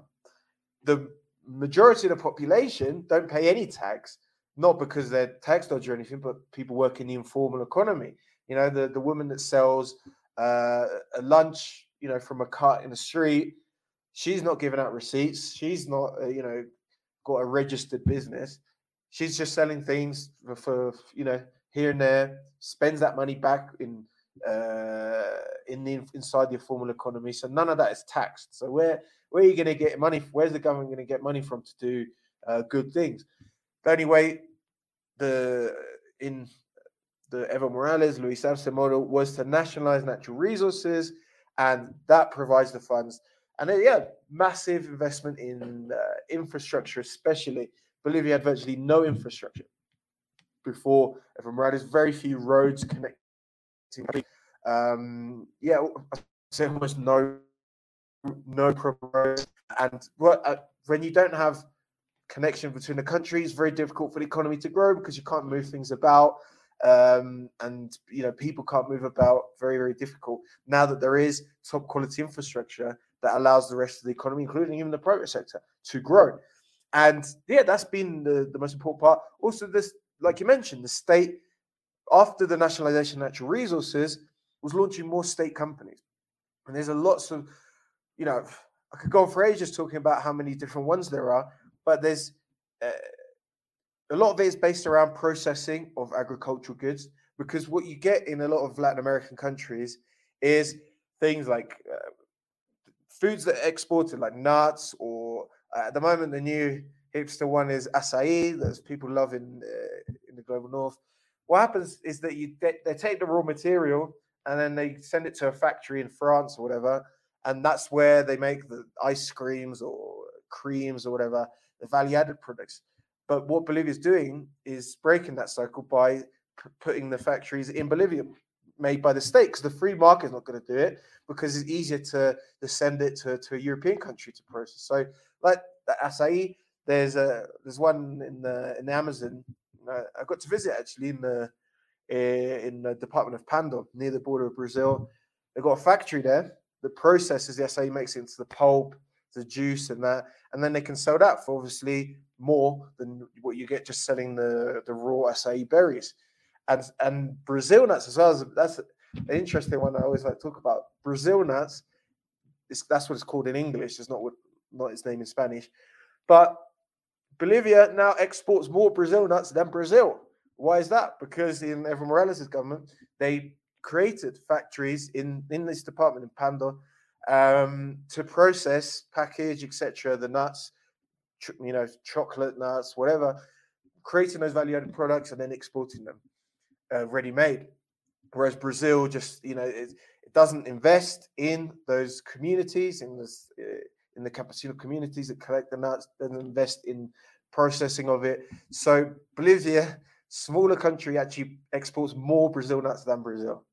The majority of the population don't pay any tax, not because they're tax dodgers or anything, but people work in the informal economy. You know, the the woman that sells uh, a lunch, you know, from a cart in the street, she's not giving out receipts. She's not, uh, you know, got a registered business. She's just selling things for, for you know here and there, spends that money back in uh, in the inside the formal economy. So none of that is taxed. So where where are you going to get money? Where's the government going to get money from to do uh, good things? The only way the in the Evo Morales, Luis Arce model was to nationalize natural resources, and that provides the funds. And then, yeah, massive investment in uh, infrastructure, especially Bolivia had virtually no infrastructure before Evo Morales. Very few roads connecting. Um, yeah, I say almost no no roads. And what, uh, when you don't have connection between the countries, very difficult for the economy to grow because you can't move things about. um, and you know people can't move about. Very very difficult now that there is top quality infrastructure that allows the rest of the economy, including even the private sector, to grow. And yeah, that's been the, the most important part. Also, this, like you mentioned, the state, after the nationalization of natural resources, was launching more state companies. And there's a lots of, you know, I could go on for ages talking about how many different ones there are, but there's uh, a lot of it is based around processing of agricultural goods because what you get in a lot of Latin American countries is things like foods that are exported, like nuts, or uh, at the moment the new hipster one is acai that people love in uh, in the global north. What happens is that you they, they take the raw material and then they send it to a factory in France or whatever, and that's where they make the ice creams or creams or whatever, the value added products. But what Bolivia is doing is breaking that cycle by p- putting the factories in Bolivia, made by the state, because the free market is not going to do it because it's easier to, to send it to, to a European country to process. So, like the acai, there's a there's one in the in the Amazon. Uh, I got to visit actually in the eh, in the department of Pando, near the border of Brazil. They've got a factory there that processes the acai, makes it into the pulp, the juice, and that, and then they can sell that for obviously more than what you get just selling the the raw acai berries, and and Brazil nuts as well. That's an interesting one. I always like to talk about Brazil nuts. That's what it's called in English. It's not what not its name in Spanish, but Bolivia now exports more Brazil nuts than Brazil. Why is that? Because in Evo Morales' government, they created factories in in this department in Pando um, to process, package, etc. The nuts, you know, chocolate nuts, whatever, creating those value-added products and then exporting them uh, ready-made. Whereas Brazil just, you know, it, it doesn't invest in those communities, in this, uh, in the campesino communities that collect the nuts, doesn't invest in processing of it. So Bolivia, smaller country, actually exports more Brazil nuts than Brazil.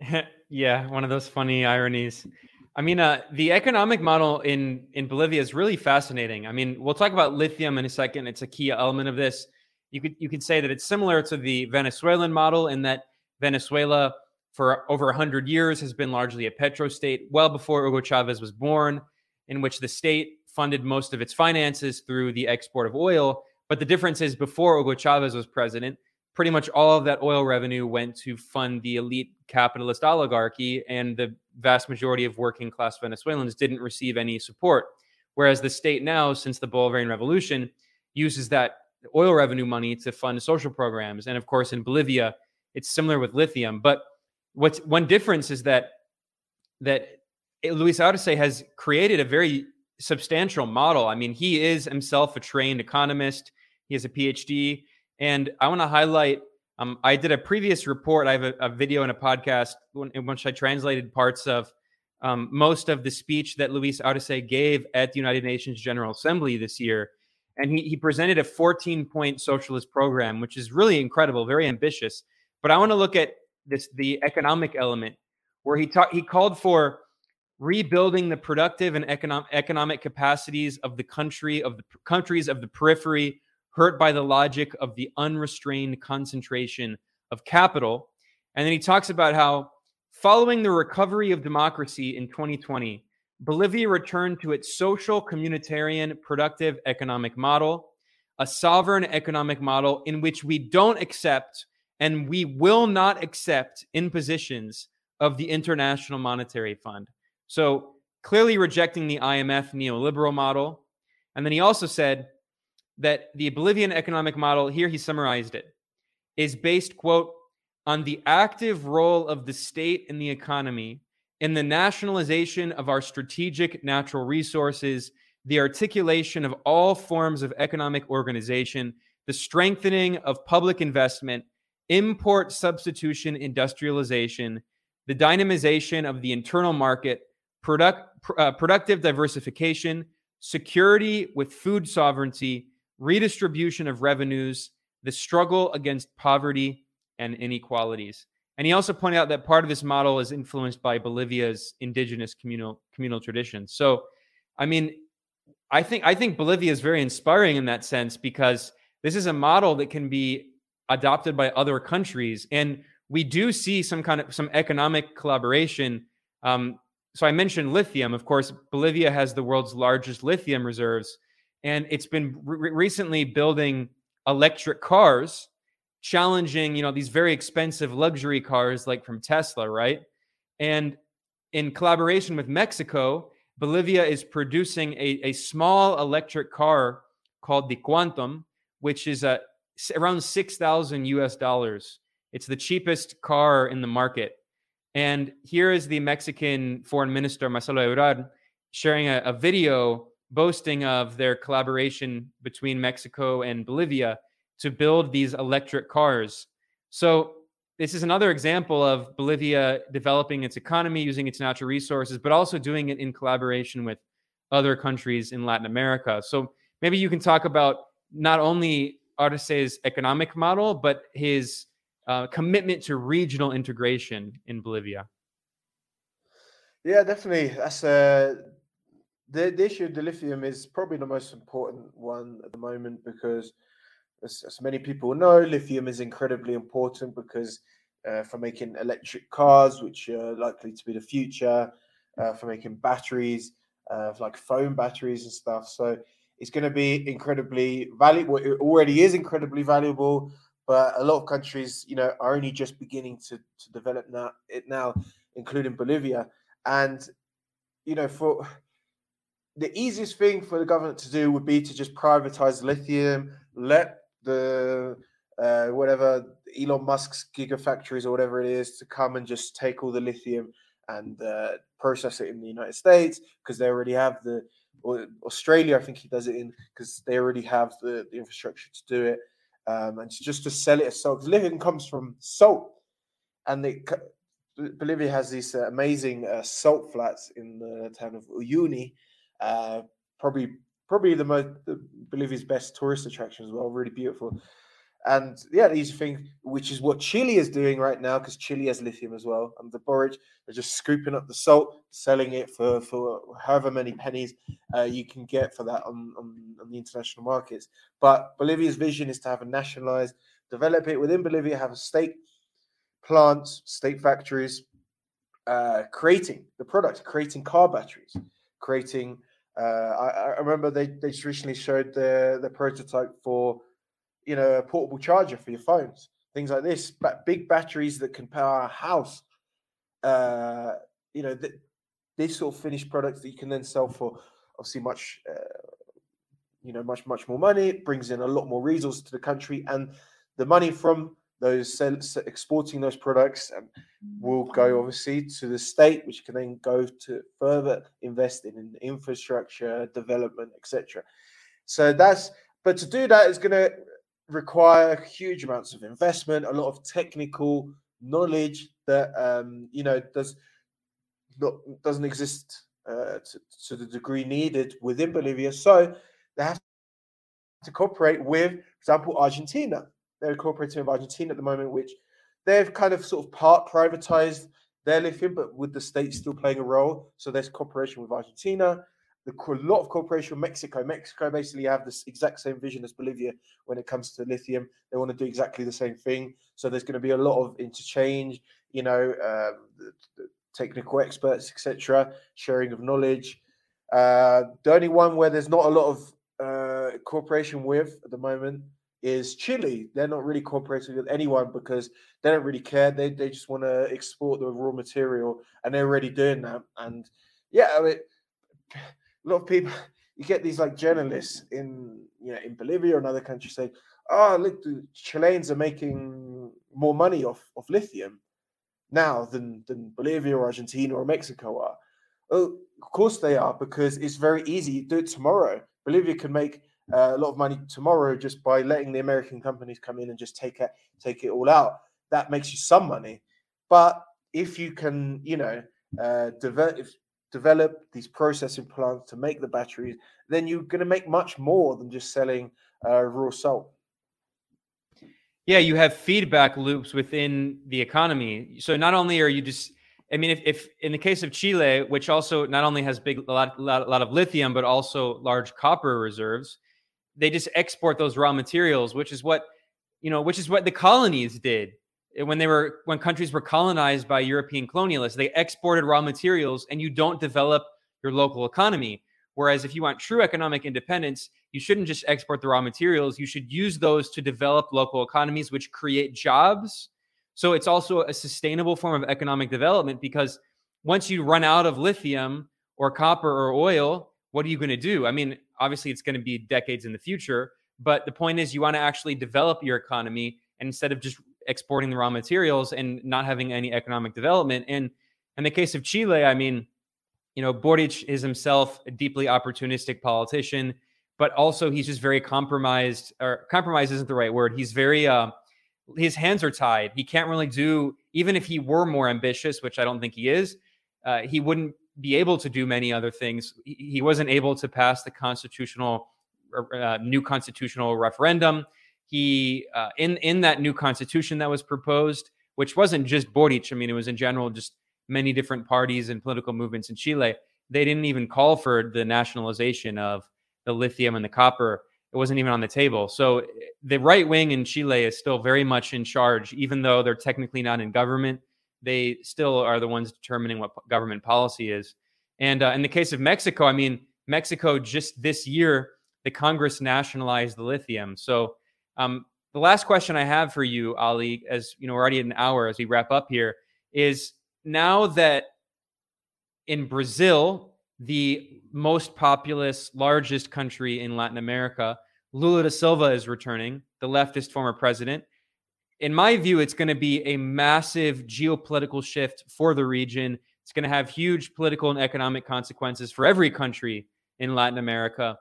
(laughs) yeah, one of those funny ironies. I mean, uh, the economic model in in Bolivia is really fascinating. I mean, we'll talk about lithium in a second. It's a key element of this. You could you could say that it's similar to the Venezuelan model in that Venezuela, for over hundred years, has been largely a petro state. Well before Hugo Chavez was born, in which the state funded most of its finances through the export of oil. But the difference is, before Hugo Chavez was president, pretty much all of that oil revenue went to fund the elite capitalist oligarchy, and the vast majority of working class Venezuelans didn't receive any support. Whereas the state now, since the Bolivarian Revolution, uses that oil revenue money to fund social programs. And of course, in Bolivia, it's similar with lithium. But what's one difference is that that Luis Arce has created a very substantial model. I mean, he is himself a trained economist. He has a PhD. And I want to highlight um, I did a previous report. I have a, a video and a podcast in which I translated parts of um, most of the speech that Luis Arce gave at the United Nations General Assembly this year. And he, he presented a 14 point socialist program, which is really incredible, very ambitious. But I want to look at this the economic element where he talked he called for rebuilding the productive and economic economic capacities of the country of the countries of the periphery hurt by the logic of the unrestrained concentration of capital. And then he talks about how, following the recovery of democracy in 2020, Bolivia returned to its social, communitarian, productive economic model, a sovereign economic model in which we don't accept and we will not accept impositions of the International Monetary Fund. So clearly rejecting the IMF neoliberal model. And then he also said, that the Bolivian economic model, here he summarized it, is based, quote, on the active role of the state in the economy in the nationalization of our strategic natural resources, the articulation of all forms of economic organization, the strengthening of public investment, import substitution industrialization, the dynamization of the internal market, product, uh, productive diversification, security with food sovereignty, redistribution of revenues, the struggle against poverty and inequalities. And he also pointed out that part of this model is influenced by Bolivia's indigenous communal communal traditions. So, I mean, I think I think Bolivia is very inspiring in that sense because this is a model that can be adopted by other countries. And we do see some kind of some economic collaboration. Um, so I mentioned lithium. Of course, Bolivia has the world's largest lithium reserves, and it's been re- recently building electric cars, challenging you know these very expensive luxury cars like from Tesla, right? And in collaboration with Mexico, Bolivia is producing a, a small electric car called the Quantum, which is a, around 6,000 US dollars. It's the cheapest car in the market. And here is the Mexican foreign minister, Marcelo Ebrard, sharing a, a video boasting of their collaboration between Mexico and Bolivia to build these electric cars. So this is another example of Bolivia developing its economy using its natural resources, but also doing it in collaboration with other countries in Latin America. So maybe you can talk about not only Arce's economic model, but his uh, commitment to regional integration in Bolivia. Yeah, definitely. That's uh, the, the issue of the lithium is probably the most important one at the moment because as, as many people know, lithium is incredibly important because uh, for making electric cars, which are likely to be the future, uh, for making batteries, uh, like phone batteries and stuff. So it's going to be incredibly valuable. It already is incredibly valuable, but a lot of countries, you know, are only just beginning to to develop now, it now, including Bolivia. And you know, for the easiest thing for the government to do would be to just privatize lithium, let the uh, whatever Elon Musk's gigafactories or whatever it is to come and just take all the lithium and uh, process it in the United States because they already have the or Australia. I think he does it in because they already have the, the infrastructure to do it, um, and just to sell it as salt. Lithium comes from salt, and the Bolivia has these uh, amazing uh, salt flats in the town of Uyuni. Uh, probably probably the most Bolivia's best tourist attraction as well. Really beautiful. And yeah, these things, which is what Chile is doing right now, because Chile has lithium as well. And the borage, they're just scooping up the salt, selling it for, for however many pennies uh, you can get for that on, on, on, the international markets. But Bolivia's vision is to have a nationalized, develop it within Bolivia, have a state plants, state factories, uh, creating the product, creating car batteries, creating. Uh, I, I remember they, they recently showed the, the prototype for you know, a portable charger for your phones, things like this. But big batteries that can power a house. Uh, you know, th- this sort of finished products that you can then sell for obviously much, uh, you know, much much more money. It brings in a lot more resources to the country, and the money from those sales, exporting those products um, will go obviously to the state, which can then go to further invest in infrastructure development, etc. So that's but to do that is going to require huge amounts of investment, a lot of technical knowledge that um, you know does not doesn't exist uh, to, to, the degree needed within Bolivia. So they have to cooperate with, for example, Argentina. They're cooperating with Argentina at the moment, which they've kind of sort of part privatized their lithium, but with the state still playing a role. So there's cooperation with Argentina the, a lot of cooperation with Mexico. Mexico basically have this exact same vision as Bolivia when it comes to lithium. They want to do exactly the same thing. So there's going to be a lot of interchange, you know, the technical experts, etc., sharing of knowledge. Uh, the only one where there's not a lot of uh, cooperation with at the moment is Chile. They're not really cooperating with anyone because they don't really care. They, they just want to export the raw material and they're already doing that. And yeah, I mean, a lot of people (laughs) you get these like journalists in you know in Bolivia or other countries say, "Oh, look, the Chileans are making more money off of lithium now than than Bolivia or Argentina or Mexico are." Oh, of course they are because it's very easy. Do it tomorrow. Bolivia can make uh, a lot of money tomorrow just by letting the American companies come in and just take it take it all out. That makes you some money, but if you can, you know, uh, develop develop these processing plants to make the batteries, then you're going to make much more than just selling uh, raw salt. Yeah, you have feedback loops within the economy. So not only are you just, I mean, if, if in the case of Chile, which also not only has big a lot, lot, lot of lithium, but also large copper reserves, they just export those raw materials, which is what you know, which is what the colonies did when they were when countries were colonized by European colonialists. They exported raw materials, and you don't develop your local economy. Whereas if you want true economic independence, you shouldn't just export the raw materials. You should use those to develop local economies, which create jobs. So it's also a sustainable form of economic development because once you run out of lithium or copper or oil, what are you going to do? I mean, obviously, it's going to be decades in the future, but the point is, you want to actually develop your economy instead of just exporting the raw materials and not having any economic development. And in the case of Chile, I mean, you know, Boric is himself a deeply opportunistic politician, but also he's just very compromised, or compromise isn't the right word. He's very, uh, his hands are tied. He can't really do, even if he were more ambitious, which I don't think he is, uh, he wouldn't be able to do many other things. He, wasn't able to pass the constitutional, uh, new constitutional referendum. He, uh, in in that new constitution that was proposed, which wasn't just Boric. I mean, it was in general just many different parties and political movements in Chile, they didn't even call for the nationalization of the lithium and the copper. It wasn't even on the table. So the right wing in Chile is still very much in charge, even though they're technically not in government. They still are the ones determining what government policy is. And uh, in the case of Mexico, I mean, Mexico just this year, the Congress nationalized the lithium. So um, the last question I have for you, Ollie, as you know, we're already at an hour as we wrap up here, is now that in Brazil, the most populous, largest country in Latin America, Lula da Silva is returning, the leftist former president. In my view, it's going to be a massive geopolitical shift for the region. It's going to have huge political and economic consequences for every country in Latin America.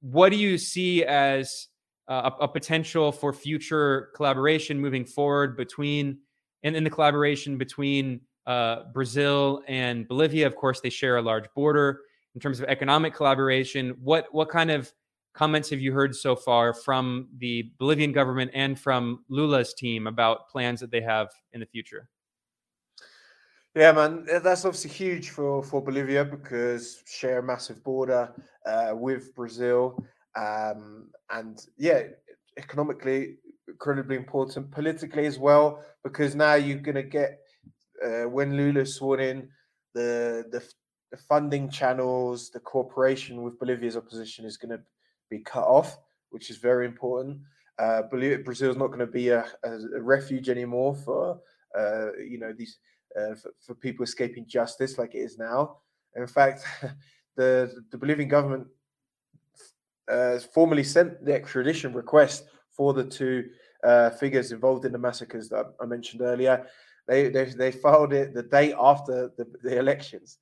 What do you see as a, a potential for future collaboration moving forward between and in the collaboration between uh, Brazil and Bolivia, of course, they share a large border. In terms of economic collaboration, what what kind of comments have you heard so far from the Bolivian government and from Lula's team about plans that they have in the future? Yeah, man, that's obviously huge for for Bolivia because share a massive border uh, with Brazil, um, and yeah, economically incredibly important, politically as well because now you're going to get uh, when Lula sworn in, the, the, the funding channels, the cooperation with Bolivia's opposition is going to be cut off, which is very important. Uh, Brazil is not going to be a, a, refuge anymore for uh, you know these uh, for, for, people escaping justice like it is now. In fact, (laughs) the the Bolivian government uh, formally sent the extradition request for the two uh, figures involved in the massacres that I mentioned earlier. They they, they filed it the day after the, the elections,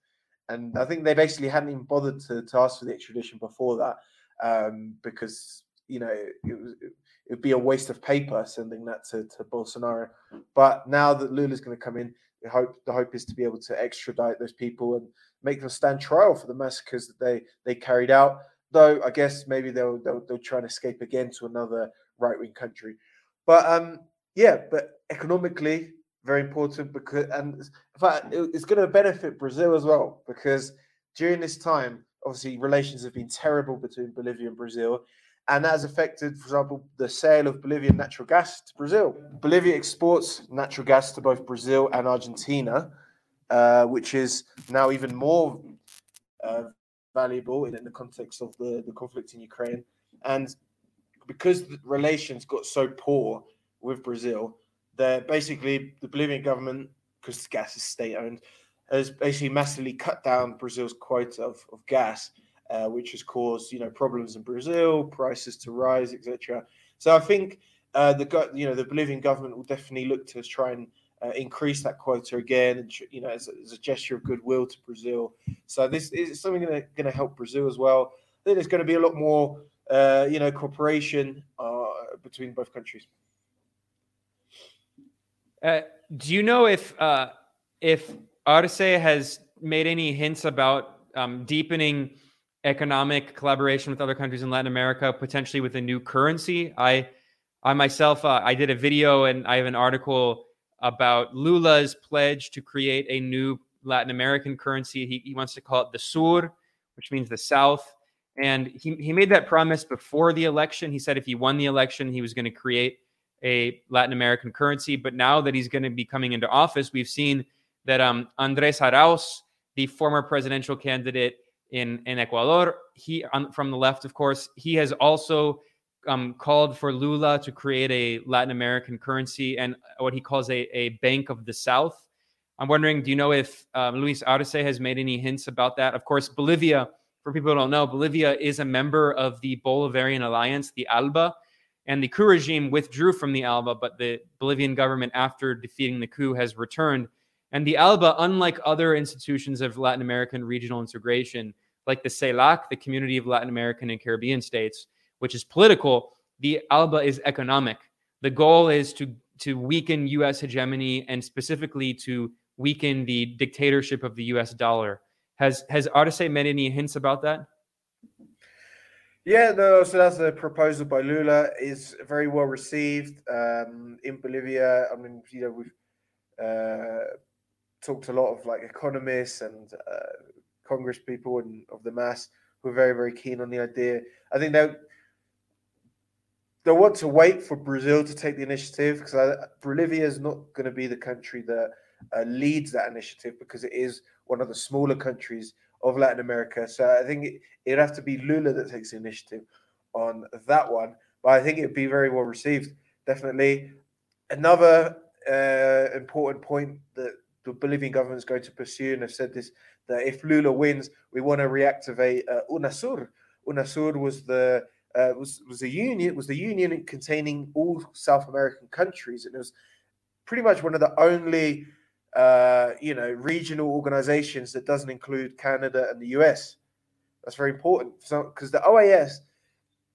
and I think they basically hadn't even bothered to, to ask for the extradition before that um, because you know it, it would be a waste of paper sending that to, to Bolsonaro. But now that Lula's going to come in, the hope the hope is to be able to extradite those people and make them stand trial for the massacres that they they carried out. Though I guess maybe they'll they'll, they'll try and escape again to another right wing country. But um, yeah, but economically, very important because, and in fact, it's going to benefit Brazil as well because during this time, obviously, relations have been terrible between Bolivia and Brazil, and that has affected, for example, the sale of Bolivian natural gas to Brazil. Bolivia exports natural gas to both Brazil and Argentina, uh, which is now even more uh, valuable in, the context of the, the conflict in Ukraine. And because relations got so poor with Brazil, that basically the Bolivian government, because gas is state owned, has basically massively cut down Brazil's quota of, of gas, uh, which has caused you know problems in Brazil, prices to rise, etc. So I think uh, the you know the Bolivian government will definitely look to try and uh, increase that quota again, and you know as, as, a gesture of goodwill to Brazil. So this is something going to help Brazil as well. I think there's going to be a lot more uh, you know cooperation uh, between both countries. Uh, do you know if if Arce has made any hints about um, deepening economic collaboration with other countries in Latin America, potentially with a new currency? I I myself uh, I did a video and I have an article about Lula's pledge to create a new Latin American currency. He, he wants to call it the Sur, which means the South. And he, he made that promise before the election. He said if he won the election, he was going to create a Latin American currency. But now that he's going to be coming into office, we've seen that um, Andres Arauz, the former presidential candidate in, in Ecuador, he from the left, of course, he has also um, called for Lula to create a Latin American currency and what he calls a, a Bank of the South. I'm wondering, do you know if um, Luis Arce has made any hints about that? Of course, Bolivia, for people who don't know, Bolivia is a member of the Bolivarian Alliance, the ALBA, and the coup regime withdrew from the ALBA, but the Bolivian government, after defeating the coup, has returned. And the ALBA, unlike other institutions of Latin American regional integration, like the CELAC, the Community of Latin American and Caribbean States, which is political, the ALBA is economic. The goal is to to weaken U.S. hegemony and specifically to weaken the dictatorship of the U.S. dollar. Has has Arce made any hints about that? Yeah, no. So that's a proposal by Lula. is very well received um, in Bolivia. I mean, you know, we've uh, talked to a lot of like economists and uh, Congress people and of the MAS who are very, very keen on the idea. I think they they'll want to wait for Brazil to take the initiative because Bolivia is not going to be the country that uh, leads that initiative because it is one of the smaller countries of Latin America. So I think it, it'd have to be Lula that takes the initiative on that one. But I think it'd be very well received. Definitely. Another uh, important point that the Bolivian government is going to pursue, and I've said this, that if Lula wins, we want to reactivate uh, UNASUR. UNASUR was the uh, was was a union was the union containing all South American countries, and it was pretty much one of the only uh, you know, regional organizations that doesn't include Canada and the US. That's very important. So, because the OAS,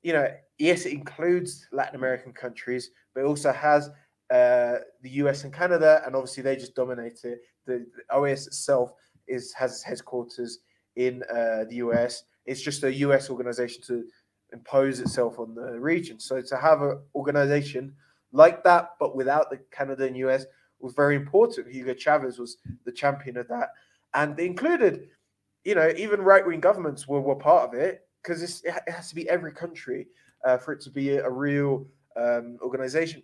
you know, yes, it includes Latin American countries, but it also has uh, the US and Canada, and obviously they just dominate it. The, the OAS itself is has its headquarters in uh, the US. It's just a US organization to impose itself on the region. So to have an organization like that, but without the Canada and US, was very important. Hugo Chavez was the champion of that, and they included, you know, even right wing governments were, were part of it because it has to be every country uh, for it to be a, a real um, organization.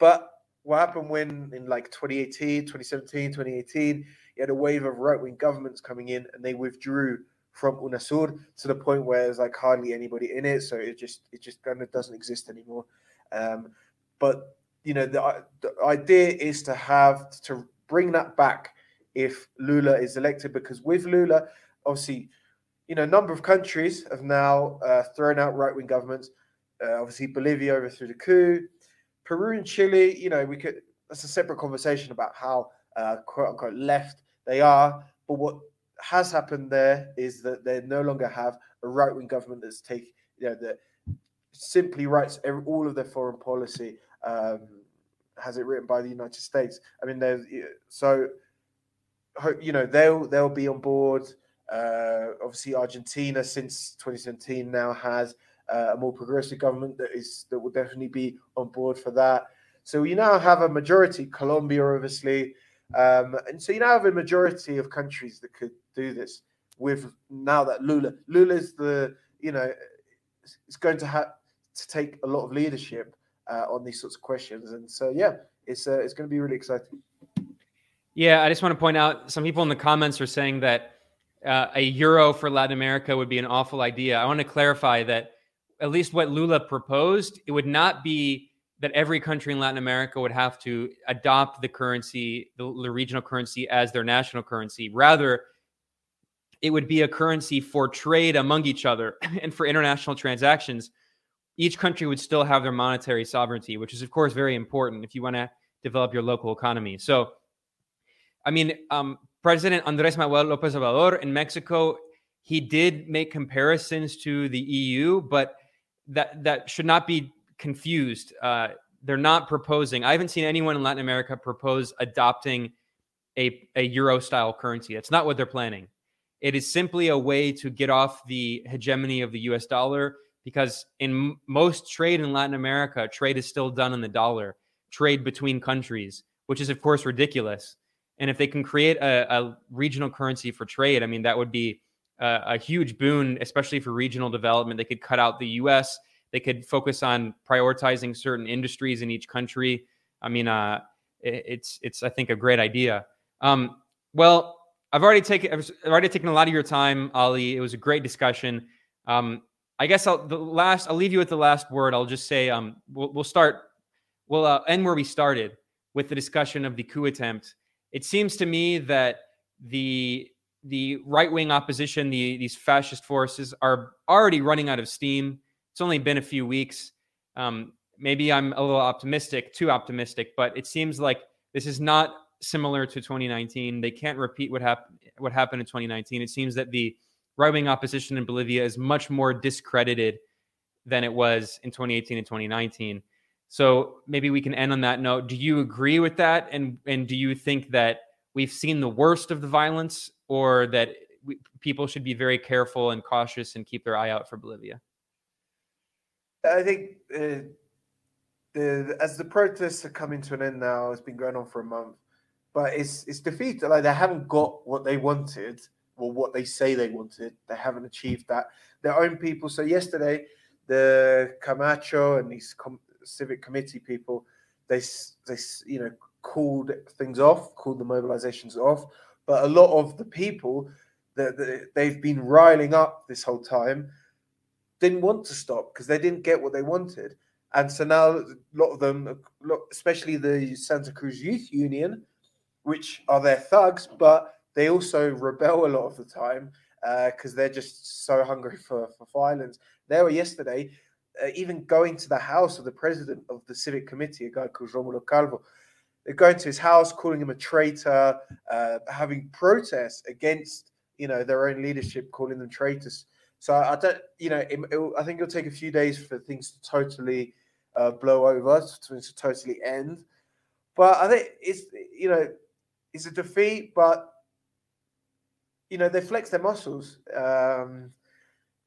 But what happened when in like 2018, 2017, 2018, you had a wave of right wing governments coming in and they withdrew from UNASUR to the point where there's like hardly anybody in it. So it just it just kind of doesn't exist anymore. Um, but you know, the, the idea is to have to bring that back if Lula is elected, because with Lula, obviously, you know, a number of countries have now uh, thrown out right wing governments. Uh, obviously, Bolivia overthrew the coup. Peru and Chile, you know, we could, that's a separate conversation about how uh, quote unquote left they are. But what has happened there is that they no longer have a right wing government that's take, you know, that simply writes every, all of their foreign policy um, has it written by the United States. I mean, there's so you know they'll they'll be on board. Uh, obviously, Argentina since 2017 now has uh, a more progressive government that is that will definitely be on board for that. So you now have a majority. Colombia, obviously, um, and so you now have a majority of countries that could do this. With now that Lula, Lula is the you know, it's going to have to take a lot of leadership uh, on these sorts of questions. And so, yeah, it's uh, it's going to be really exciting. Yeah, I just want to point out some people in the comments are saying that uh, a euro for Latin America would be an awful idea. I want to clarify that at least what Lula proposed, it would not be that every country in Latin America would have to adopt the currency, the, the regional currency, as their national currency. Rather, it would be a currency for trade among each other (clears throat) and for international transactions each country would still have their monetary sovereignty, which is, of course, very important if you want to develop your local economy. So, I mean, um, President Andres Manuel Lopez Obrador in Mexico, he did make comparisons to the EU, but that that should not be confused. Uh, they're not proposing. I haven't seen anyone in Latin America propose adopting a, a euro style currency. That's not what they're planning. It is simply a way to get off the hegemony of the US dollar because in most trade in Latin America, trade is still done in the dollar, trade between countries, which is, of course, ridiculous. And if they can create a, a regional currency for trade, I mean, that would be a, huge boon, especially for regional development. They could cut out the US, They could focus on prioritizing certain industries in each country. I mean, uh, it, it's it's I think a great idea. Um, well, I've already taken I've already taken a lot of your time, Ollie. It was a great discussion. Um, I guess I'll the last I'll leave you with the last word. I'll just say um, we'll, we'll start we'll uh, end where we started with the discussion of the coup attempt. It seems to me that the the right wing opposition, the these fascist forces, are already running out of steam. It's only been a few weeks. Um, maybe I'm a little optimistic, too optimistic, but it seems like this is not similar to 2019. They can't repeat what happened what happened in 2019. It seems that the right wing opposition in Bolivia is much more discredited than it was in 2018 and 2019. So maybe we can end on that note. Do you agree with that? And and do you think that we've seen the worst of the violence, or that we, people should be very careful and cautious and keep their eye out for Bolivia? I think uh, the as the protests are coming to an end now, it's been going on for a month but it's it's defeat. Like they haven't got what they wanted or what they say they wanted. They haven't achieved that. Their own people. So yesterday, the Camacho and these com- civic committee people, they they you know called things off, called the mobilizations off. But a lot of the people that, they've been riling up this whole time didn't want to stop because they didn't get what they wanted. And so now a lot of them, especially the Santa Cruz Youth Union, which are their thugs, but they also rebel a lot of the time because uh, they're just so hungry for, for violence. They were yesterday uh, even going to the house of the president of the civic committee, a guy called Romulo Calvo. They're going to his house, calling him a traitor, uh, having protests against you know their own leadership, calling them traitors. So I don't, you know, it, it, I think it'll take a few days for things to totally uh, blow over, to, to totally end. But I think it's you know it's a defeat, but you know they flexed their muscles. Um,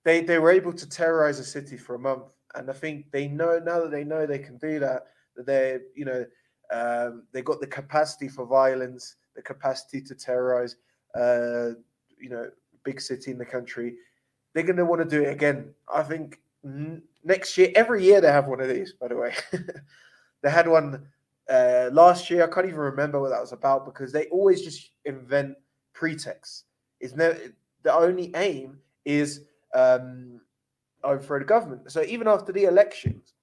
they they were able to terrorize a city for a month, and I think they know now that they know they can do that. That they you know um, they got the capacity for violence, the capacity to terrorize. Uh, you know, big city in the country. They're going to want to do it again. I think next year, every year they have one of these. By the way, (laughs) they had one uh, last year. I can't even remember what that was about because they always just invent pretexts. It's the only aim is um, overthrow the government. So even after the elections,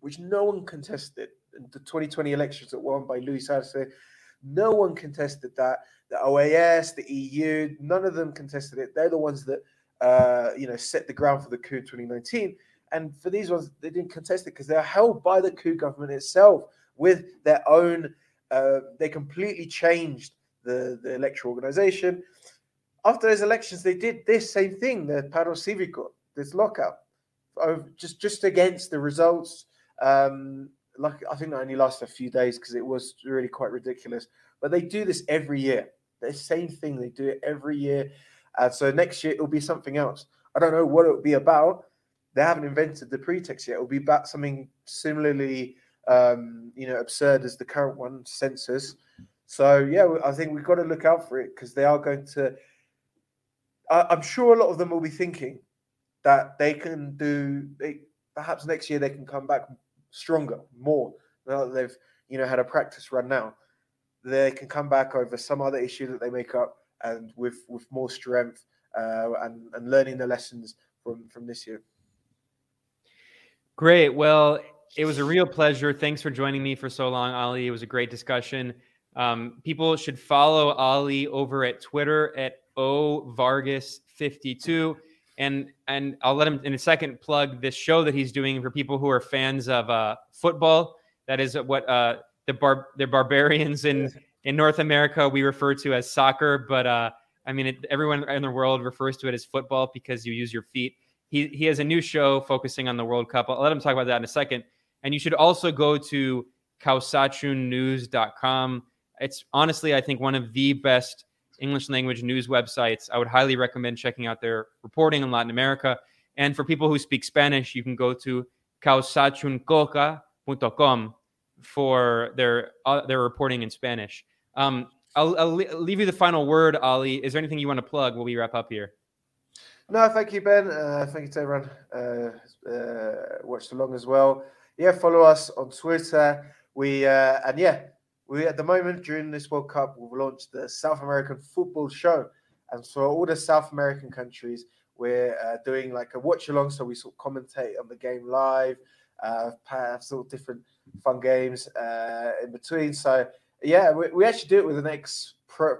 which no one contested, the 2020 elections that won by Luis Arce, no one contested that. The OAS, the EU, none of them contested it. They're the ones that uh, you know set the ground for the coup in 2019. And for these ones, they didn't contest it because they're held by the coup government itself with their own. Uh, they completely changed the, the electoral organization. After those elections, they did this same thing, the paro cívico, this lockout, just just against the results. Um, like I think that only lasted a few days because it was really quite ridiculous. But they do this every year. The same thing. They do it every year. Uh, so next year it'll be something else. I don't know what it'll be about. They haven't invented the pretext yet. It'll be about something similarly um, you know, absurd as the current one, census. So yeah, I think we've got to look out for it because they are going to. I, am sure a lot of them will be thinking that they can do. They, perhaps next year they can come back stronger, more. Now that they've you know had a practice run now, they can come back over some other issue that they make up and with with more strength uh, and and learning the lessons from from this year. Great. Well, it was a real pleasure. Thanks for joining me for so long, Ollie. It was a great discussion. Um, people should follow Ollie over at Twitter at O Vargas52. And and I'll let him in a second plug this show that he's doing for people who are fans of uh, football. That is what uh, the bar the barbarians in in North America we refer to as soccer, but uh, I mean it, everyone in the world refers to it as football because you use your feet. He he has a new show focusing on the World Cup. I'll let him talk about that in a second. And you should also go to kawsachunnews.com. It's honestly, I think, one of the best English language news websites. I would highly recommend checking out their reporting in Latin America. And for people who speak Spanish, you can go to kawsachuncoca.com for their uh, their reporting in Spanish. Um, I'll, I'll, leave you the final word, Ollie. Is there anything you want to plug while we wrap up here? No, thank you, Ben. Uh, thank you to everyone uh, uh, watched along as well. Yeah, follow us on Twitter. We uh, and yeah, we at the moment during this World Cup we've launched the South American Football Show, and for all the South American countries, we're uh, doing like a watch along, so we sort of commentate on the game live, uh, have sort of different fun games uh, in between. So yeah, we, we actually do it with an ex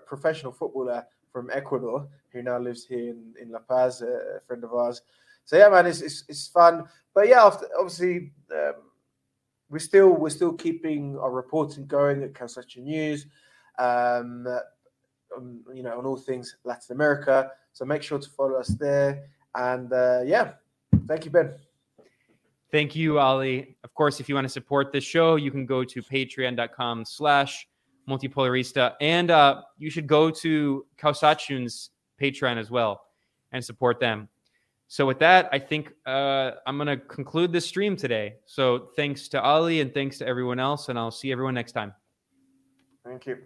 professional footballer from Ecuador who now lives here in, in La Paz, a friend of ours. So yeah, man, it's it's, it's fun. But yeah, after, obviously. Um, we're still we're still keeping our reporting going at Kawsachun News, um, on, you know, on all things Latin America. So make sure to follow us there. And uh, yeah, thank you, Ben. Thank you, Ollie. Of course, if you want to support this show, you can go to patreon.com slash multipolarista. And uh, you should go to Kawsachun's Patreon as well and support them. So with that, I think uh, I'm going to conclude this stream today. So thanks to Ollie and thanks to everyone else, and I'll see everyone next time. Thank you.